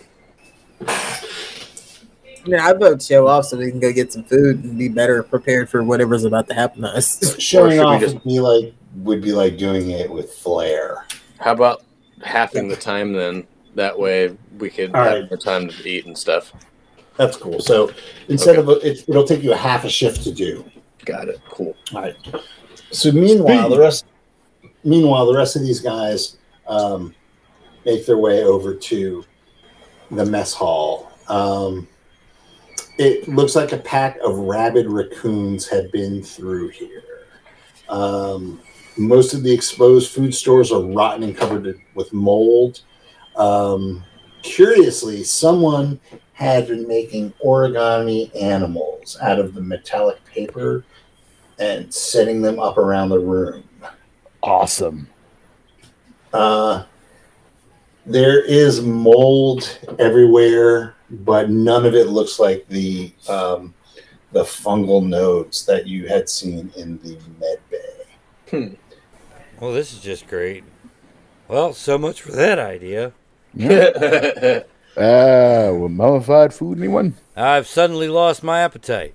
I mean, I vote show off so we can go get some food and be better prepared for whatever's about to happen to us. *laughs* Showing off just- would be like would be like doing it with flair. how about halving the time then? That way we could All have right. more time to eat and stuff. That's cool. So instead of a, it, it'll take you a half a shift to do. Got it. Cool. All right. So meanwhile, the rest meanwhile the rest of these guys um, make their way over to the mess hall. Um, it looks like a pack of rabid raccoons had been through here. Um, most of the exposed food stores are rotten and covered with mold. Um, curiously, someone had been making origami animals out of the metallic paper and setting them up around the room. Awesome. Uh, there is mold everywhere, but none of it looks like the um, the fungal nodes that you had seen in the med bay. Well, this is just great. Well, so much for that idea. Uh, *laughs* well, mummified food, anyone? I've suddenly lost my appetite.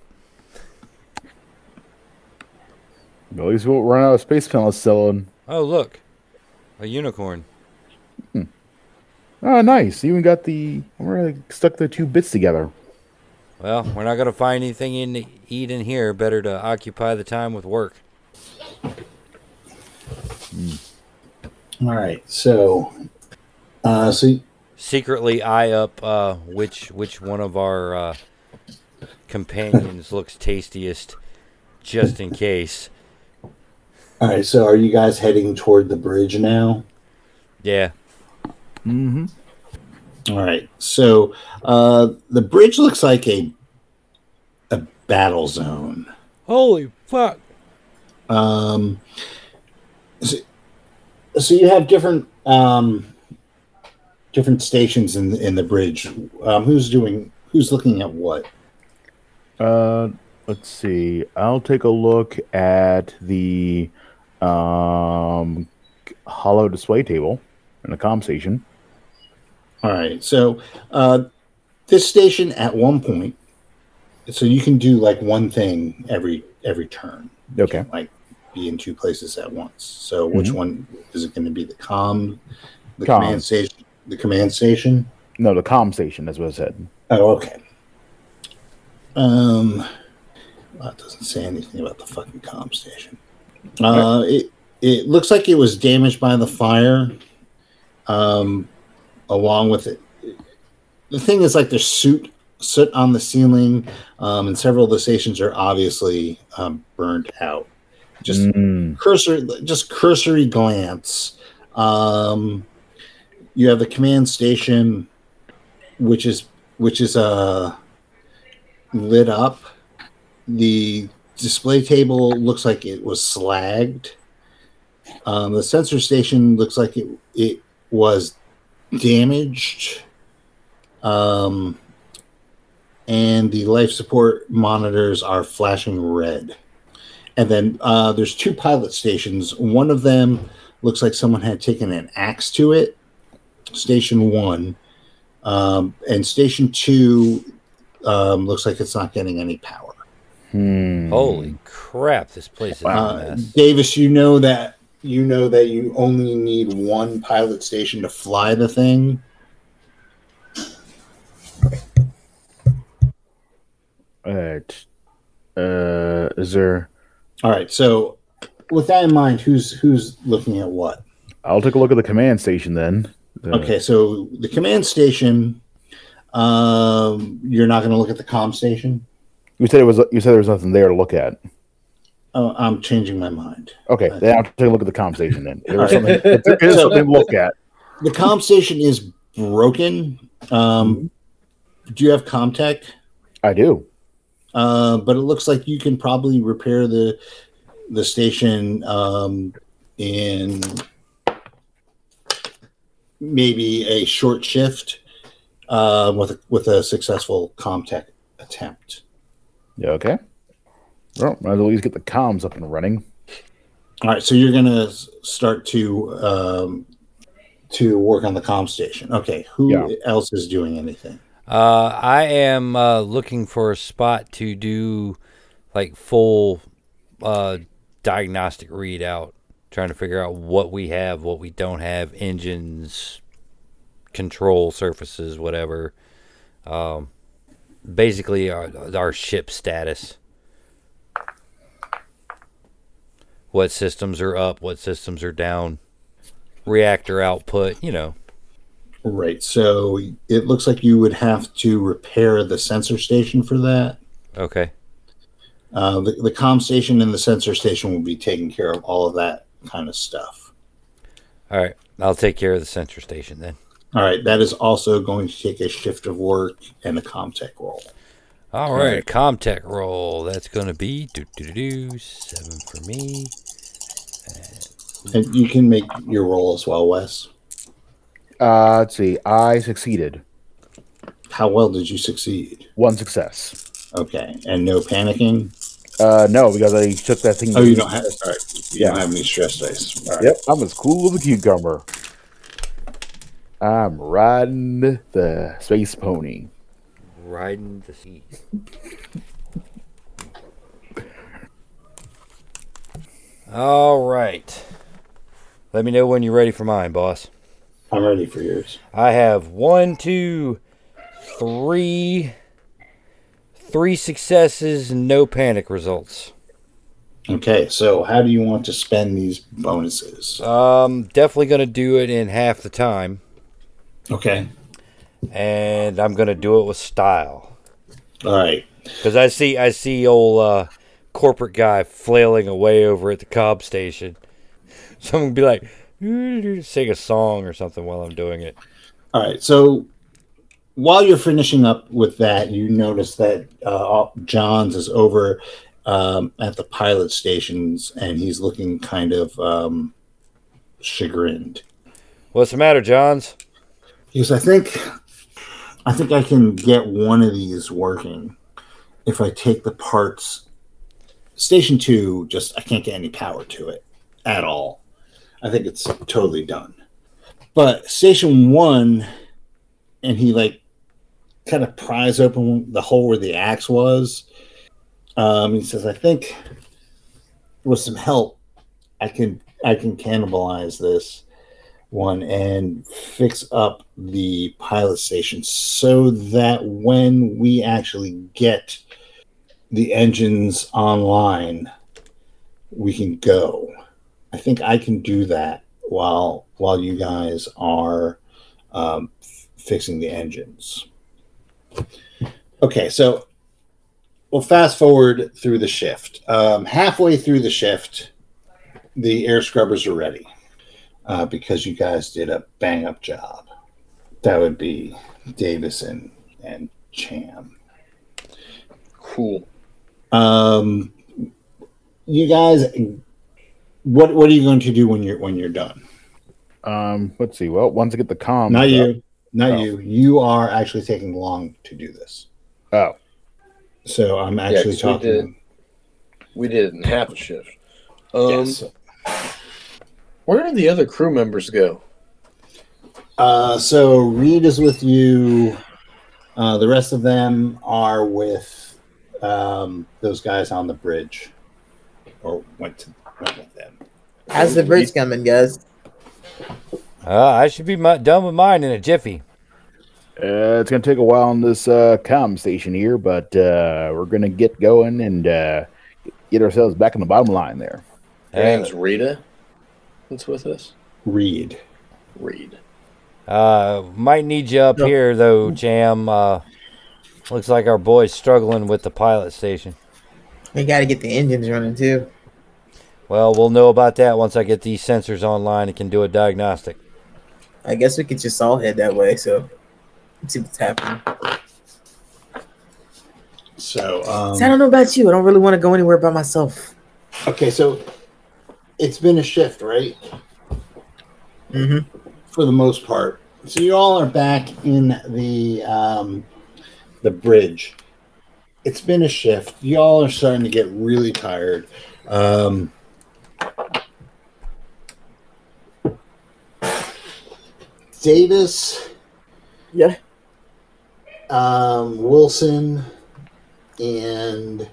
At least we won't run out of space pellets selling. Oh, look. A unicorn. Oh, nice. You even got the. We're like, stuck the two bits together. Well, we're not going to find anything in to eat in here. Better to occupy the time with work. All right, so uh, so Secretly eye up uh, which which one of our uh, companions *laughs* looks tastiest, just in case. all right, so are you guys heading toward the bridge now? Yeah. Mm-hmm. All right. So uh, the bridge looks like a a battle zone. Holy fuck! Um, so, so you have different um, different stations in in the bridge. Um, who's doing? Who's looking at what? Uh, let's see. I'll take a look at the um holo display table and the comm station. All right. So uh, this station at one point, so you can do like one thing every every turn. Okay. can't, like be in two places at once. So which Mhm. one is it going to be? The com, the Comm. command station, the command station. No, the com station. That's what I said. Oh, okay. Um, well, it doesn't say anything about the fucking com station. Uh, it it looks like it was damaged by the fire. Um, along with it, the thing is like there's soot soot on the ceiling, um, and several of the stations are obviously um, burned out. Just Mm, cursor just cursory glance. Um you have the command station which is which is uh lit up. The display table looks like it was slagged. Um the sensor station looks like it it was damaged um and the life support monitors are flashing red and then uh, there's two pilot stations. One of them looks like someone had taken an axe to it. Station one, um, and station two um, looks like it's not getting any power. hmm. Holy crap! This place is a Uh. Davis, you know that you know that you only need one pilot station to fly the thing. Alright. Uh, is there? All right. So, with that in mind, who's who's looking at what? I'll take a look at the command station then. Uh, Okay, so the command station. Um, you're not going to look at the comm station. You said it was. You said there was nothing there to look at. Oh, I'm changing my mind. Okay, then I'll take a look at the comm station then. There was something. There is something to look at. The comm station is broken. Um, do you have Comtech? I do. Uh, but it looks like you can probably repair the the station um, in maybe a short shift uh, with a, with a successful Comtech attempt. Yeah. Okay. Well, might as well at least get the comms up and running. All right, so you're gonna start to um, to work on the comm station. Okay, who Yeah. else is doing anything? Uh, I am uh, looking for a spot to do like full uh, diagnostic readout, trying to figure out what we have, what we don't have, engines, control surfaces, whatever. Um, basically, our, our ship status. What systems are up, what systems are down, reactor output, you know. Right. So it looks like you would have to repair the sensor station for that. Okay. Uh, the, the comm station and the sensor station will be taking care of all of that kind of stuff. All right. I'll take care of the sensor station then. All right. That is also going to take a shift of work and a Comtech roll. All right, Comtech roll. That's going to be do do do seven for me. And you can make your roll as well, Wes. Uh, let's see. I succeeded. How well did you succeed? One success. Okay, and no panicking. Uh, no, because I took that thing. Oh, you don't have. All right, you Yeah. don't have any stress dice. All right. Yep, I'm as cool as a cucumber. I'm riding the space pony. Riding the sea. All right. Let me know when you're ready for mine, boss. I'm ready for yours. I have one, two, three, three successes, and no panic results. Okay, so how do you want to spend these bonuses? Um, definitely gonna do it in half the time, Okay, and I'm gonna do it with style. all right. Because I see, I see old uh, corporate guy flailing away over at the cob station. *laughs* Someone be like, *laughs* sing a song or something while I'm doing it. All right. So while you're finishing up with that, you notice that uh, Johns is over um, at the pilot stations and he's looking kind of um, chagrined. What's the matter, Johns? He goes, I think, I think I can get one of these working if I take the parts. Station two, just I can't get any power to it at all. I think it's totally done. But station one, and he like kind of pries open the hole where the axe was. Um, he says, "I think with some help, I can I can cannibalize this." one and fix up the pilot station so that when we actually get the engines online we can go i think i can do that while while you guys are um, f- fixing the engines okay so we'll fast forward through the shift um, halfway through the shift the air scrubbers are ready uh, because you guys did a bang up job. That would be Davis and, and Cham. Cool. Um, you guys, what what are you going to do when you're when you're done? Um, let's see. Well, once I get the comms, Not up- you, not Oh. you. You are actually taking long to do this. Oh, So I'm actually we talking. did- We did it in half a shift. Um, yes. Where did the other crew members go? Uh, so Reed is with you. Uh, the rest of them are with um, those guys on the bridge, or went to went with them. How's the bridge coming, guys? Uh, I should be mu- done with mine in a jiffy. uh, it's gonna take a while on this uh, comm station here, but uh, we're gonna get going and uh, get ourselves back on the bottom line there. Her name's Rita. That's with us. Reed. Reed. Uh, might need you up No. here though, Jam. Looks like our boy's struggling with the pilot station. We got to get the engines running too. Well, we'll know about that once I get these sensors online and can do a diagnostic. I guess we could just all head that way. So let's see what's happening. So, um, So I don't know about you. I don't really want to go anywhere by myself. okay, so it's been a shift, right? Mm-hmm. For the most part. So you all are back in the um, the bridge. It's been a shift. Y'all are starting to get really tired. Um, Davis, Yeah. um, Wilson, and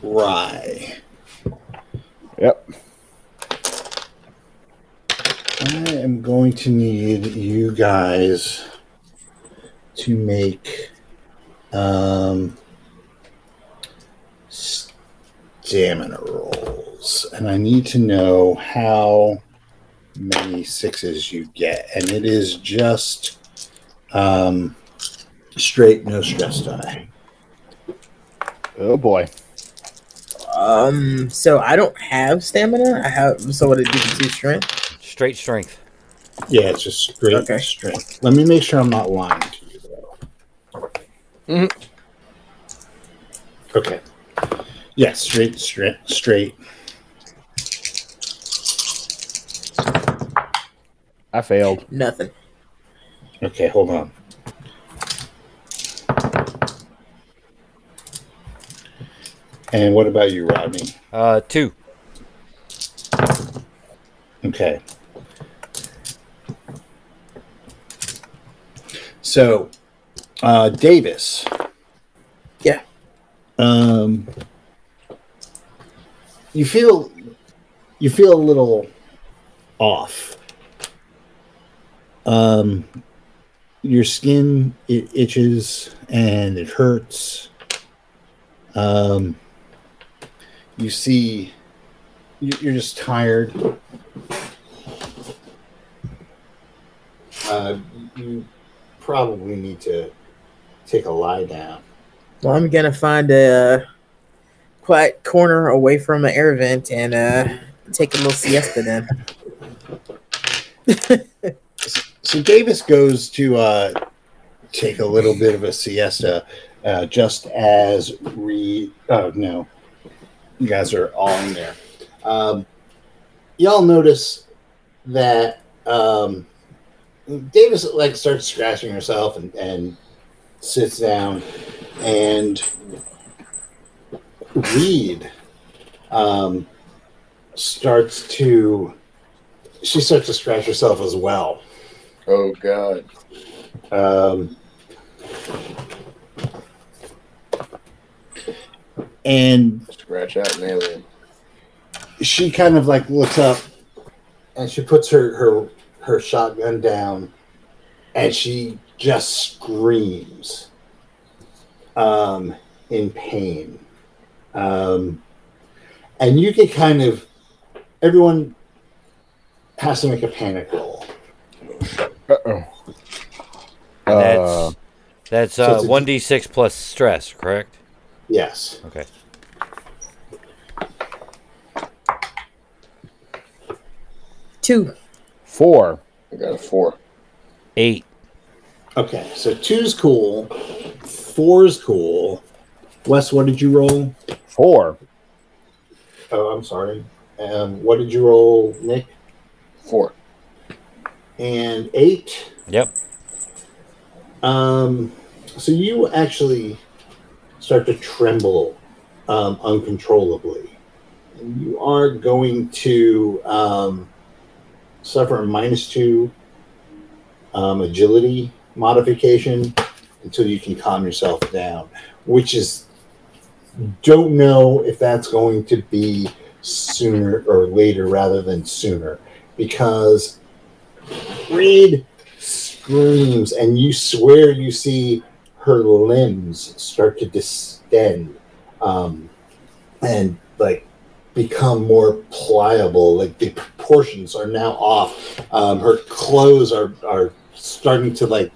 Rye. Yep. I am going to need you guys to make um, stamina rolls. And I need to know how many sixes you get. And it is just um, straight, no stress die. Oh boy. Um. So I don't have stamina. I have. So what? It gives you two strength. Straight strength. Yeah, it's just straight Okay. strength. Let me make sure I'm not lying to you, though. Okay. Yes, straight, straight, straight. I failed. Nothing. Okay, hold on. And what about you, Rodney? Uh, two. Okay. So, uh, Davis. Yeah. Um, you feel you feel a little off. Um, your skin it itches and it hurts. Um, you see, you- you're just tired. Uh, you probably need to take a lie down. Well, I'm gonna find a quiet corner away from an air vent and uh, take a little siesta then. *laughs* So Davis goes to uh, take a little bit of a siesta, uh, just as we. Oh no, you guys are all in there. Um, y'all notice that um, Davis like starts scratching herself and, and sits down, and Reed um, starts to. She starts to scratch herself as well. Oh God. Um, and Scratch out an alien. she kind of like looks up and she puts her her her shotgun down and she just screams um in pain um and you can kind of everyone has to make a panic roll Uh oh. And Uh, that's that's so uh it's a- one d six plus stress, correct? yes Okay. Two. four. I got a four. Eight. Okay so two's cool four's cool wes what did you roll Four. Oh, I'm sorry. Um, what did you roll, Nick? Four. And eight. Yep. Um, so you actually start to tremble um, uncontrollably. And you are going to um, suffer a minus two um, agility modification until you can calm yourself down, which is don't know if that's going to be sooner or later rather than sooner. Because Reed screams and you swear you see her limbs start to distend um, and like become more pliable. Like the proportions are now off. Um, her clothes are are starting to like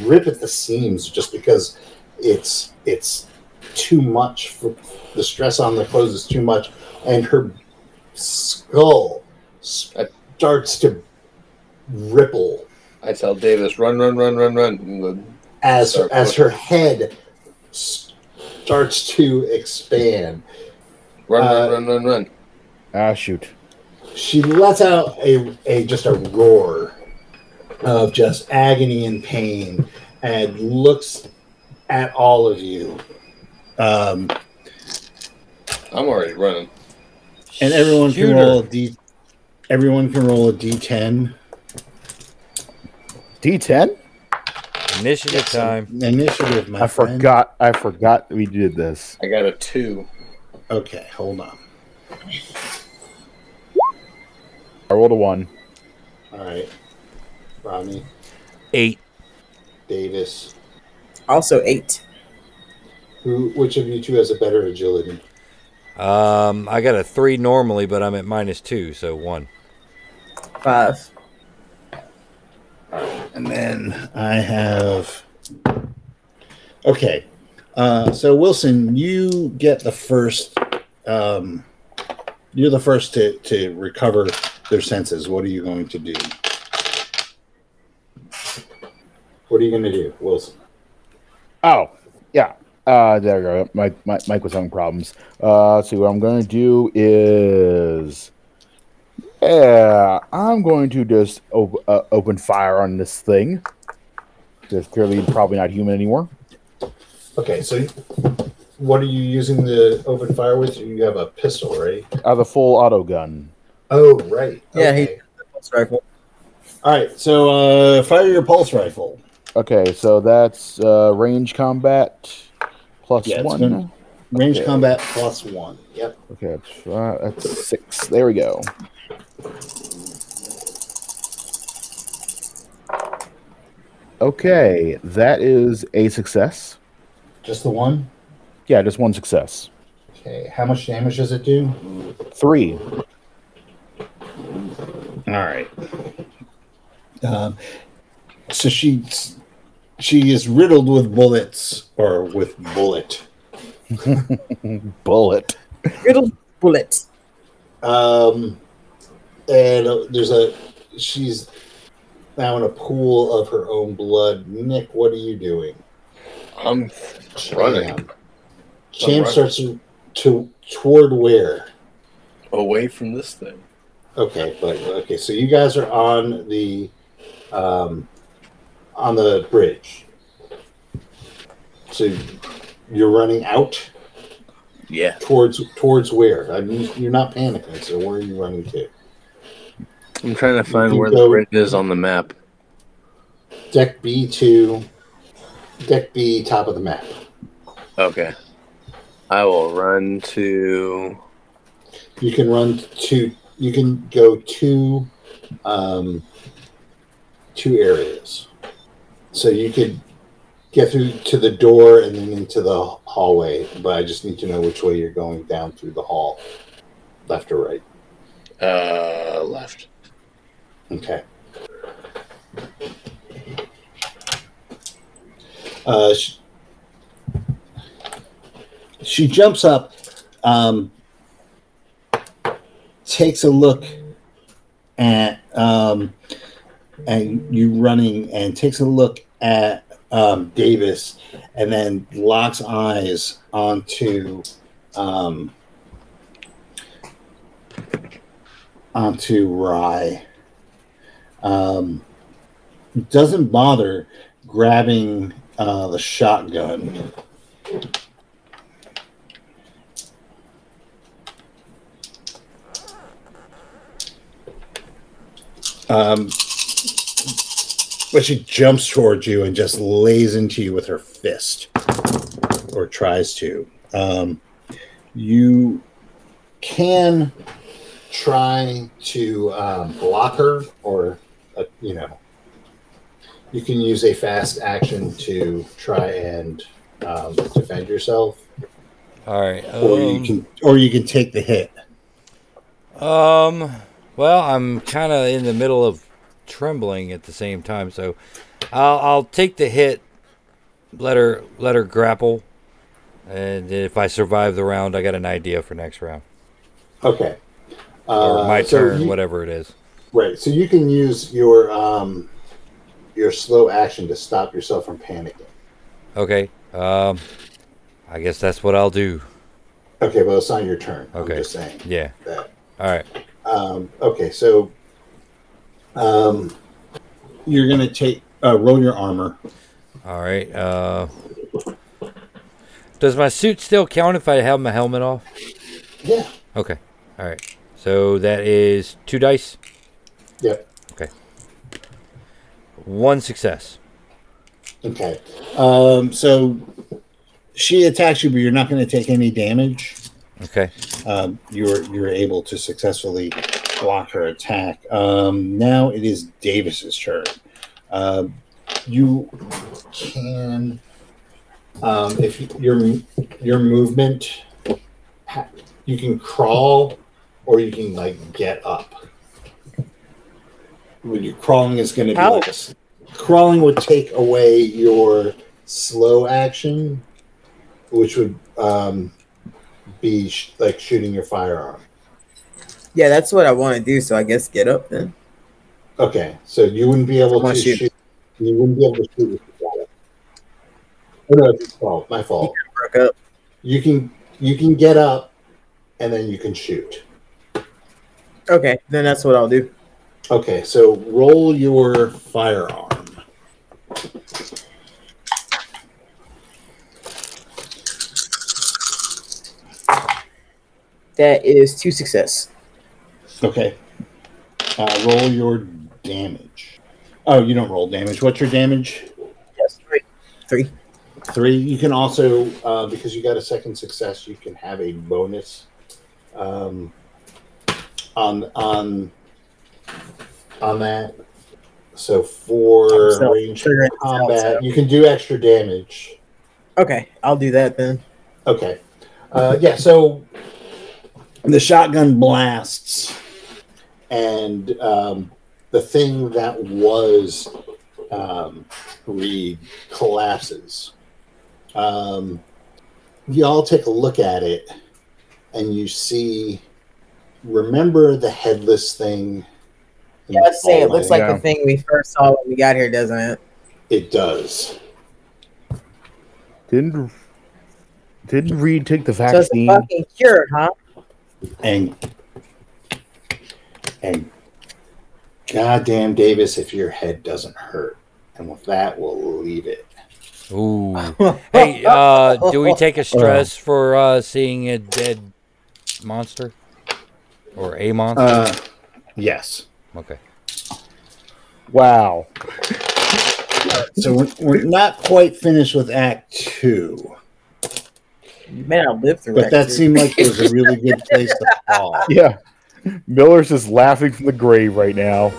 rip at the seams just because it's it's too much for the stress on the clothes is too much and her skull starts to ripple I tell Davis, run, run, run, run, run. As Start as her head starts to expand Run, Uh, run, run, run, run. Ah, shoot. she lets out a, a just a roar of just agony and pain and looks at all of you um, I'm already running. and everyone Shoot can roll a d everyone can roll a d10 D10? Initiative time. initiative my I friend. forgot. I forgot we did this. I got a two. okay hold on I rolled a one. all right Rodney Eight. Davis Also eight. who which of you two has a better agility Um, I got a three normally, but I'm at minus two, so one. Five. And then I have. Okay. Uh, so, Wilson, you get the first. Um, you're the first to, to recover their senses. What are you going to do? What are you going to do, Wilson? Oh, yeah. Uh, there we go. Mike, Mike, Mike was having problems. Uh, let's see. What I'm going to do is, yeah, I'm going to just op- uh, open fire on this thing. Because clearly, probably not human anymore. Okay, so what are you using the open fire with? You have a pistol, right? I have a full auto gun. Oh, right. Yeah, he- Pulse rifle. All right, so uh, fire your pulse rifle. Okay, so that's uh, range combat plus Yeah, one. gonna- Range Okay. combat plus one. Yep. Okay, that's, uh, that's six. There we go. Okay, that is a success. Just the one. Yeah, just one success. Okay. How much damage does it do? Three. All right. Um, so she she is riddled with bullets or with bullet. *laughs* Bullet. Riddle bullet. Um, and uh, there's a she's now in a pool of her own blood. Nick, what are you doing? I'm running Champ, Champ running. starts to, to toward where? away from this thing. Okay, but okay, so you guys are on the um, on the bridge. So you're running out Yeah. towards towards where? I mean, you're not panicking. So where are you running to? I'm trying to find where the bridge is on the map. Deck B two. Deck B, top of the map. Okay. I will run to. You can run to. You can go to, um, two areas. So you could get through to the door and then into the hallway. But I just need to know which way you're going down through the hall, left or right. Uh, left. Okay. Uh, she, she jumps up, um, takes a look at um, and you running, and takes a look at um, Davis, and then locks eyes onto um, onto Rye um, doesn't bother grabbing uh, the shotgun. Um, but she jumps towards you and just lays into you with her fist, or tries to. Um, you can try to um, block her, or uh, you know, you can use a fast action to try and um, defend yourself, All right. or you um, can, or you can take the hit. Um, well, I'm kind of in the middle of trembling at the same time, so I'll I'll take the hit. Let her let her grapple, and if I survive the round, I got an idea for next round Okay. or Uh, my so turn, you- whatever it is. Right. So you can use your um, your slow action to stop yourself from panicking. Okay. Um, I guess that's what I'll do. Okay, well, it's not your turn. Okay. I'm just saying Yeah. that. All right. Um, okay, so um, you're gonna take uh, roll your armor. All right. Uh, does my suit still count if I have my helmet off? Yeah. Okay. All right. So that is two dice. Yep. Okay. One success. Okay. Um, so she attacks you, but you're not going to take any damage. Okay. Um, you're you're able to successfully block her attack. Um, now it is Davis's turn. Um, you can, um, if your your movement, you can crawl, or you can like get up. When you're crawling, is going to be How? like a crawling would take away your slow action, which would um, be sh- like shooting your firearm. Yeah, that's what I want to do. So I guess get up then. Okay, so you wouldn't be able Wanna shoot. shoot. You wouldn't be able to shoot with the. Oh no, it's fault. My fault. back up. You can you can get up, and then you can shoot. Okay, then that's what I'll do. Okay, so roll your firearm. That is two success. Okay. Uh, roll your damage. Oh, you don't roll damage. What's your damage? Yes, three. Three. Three. You can also, uh, because you got a second success, you can have a bonus um, on on on that. So for range this out, combat, so- you can do extra damage. Okay, I'll do that then. Okay. Uh, yeah, so the shotgun blasts, and um, the thing that was um, Reed collapses. Um, y'all take a look at it, and you see. Remember the headless thing? Yeah, let's say it looks like Yeah. the thing we first saw when we got here, doesn't it? It does. Didn't didn't Reed take the vaccine? So it's vaccine? fucking cured, huh? And and goddamn Davis, if your head doesn't hurt. And with that, we'll leave it. Ooh. *laughs* hey, uh, do we take a stress for uh, seeing a dead monster or a monster? Uh, yes. okay. Wow. So we're, we're not quite finished with Act Two, You may not live through but that two. seemed like it was a really good place to *laughs* pause. Yeah. Miller's just laughing from the grave right now.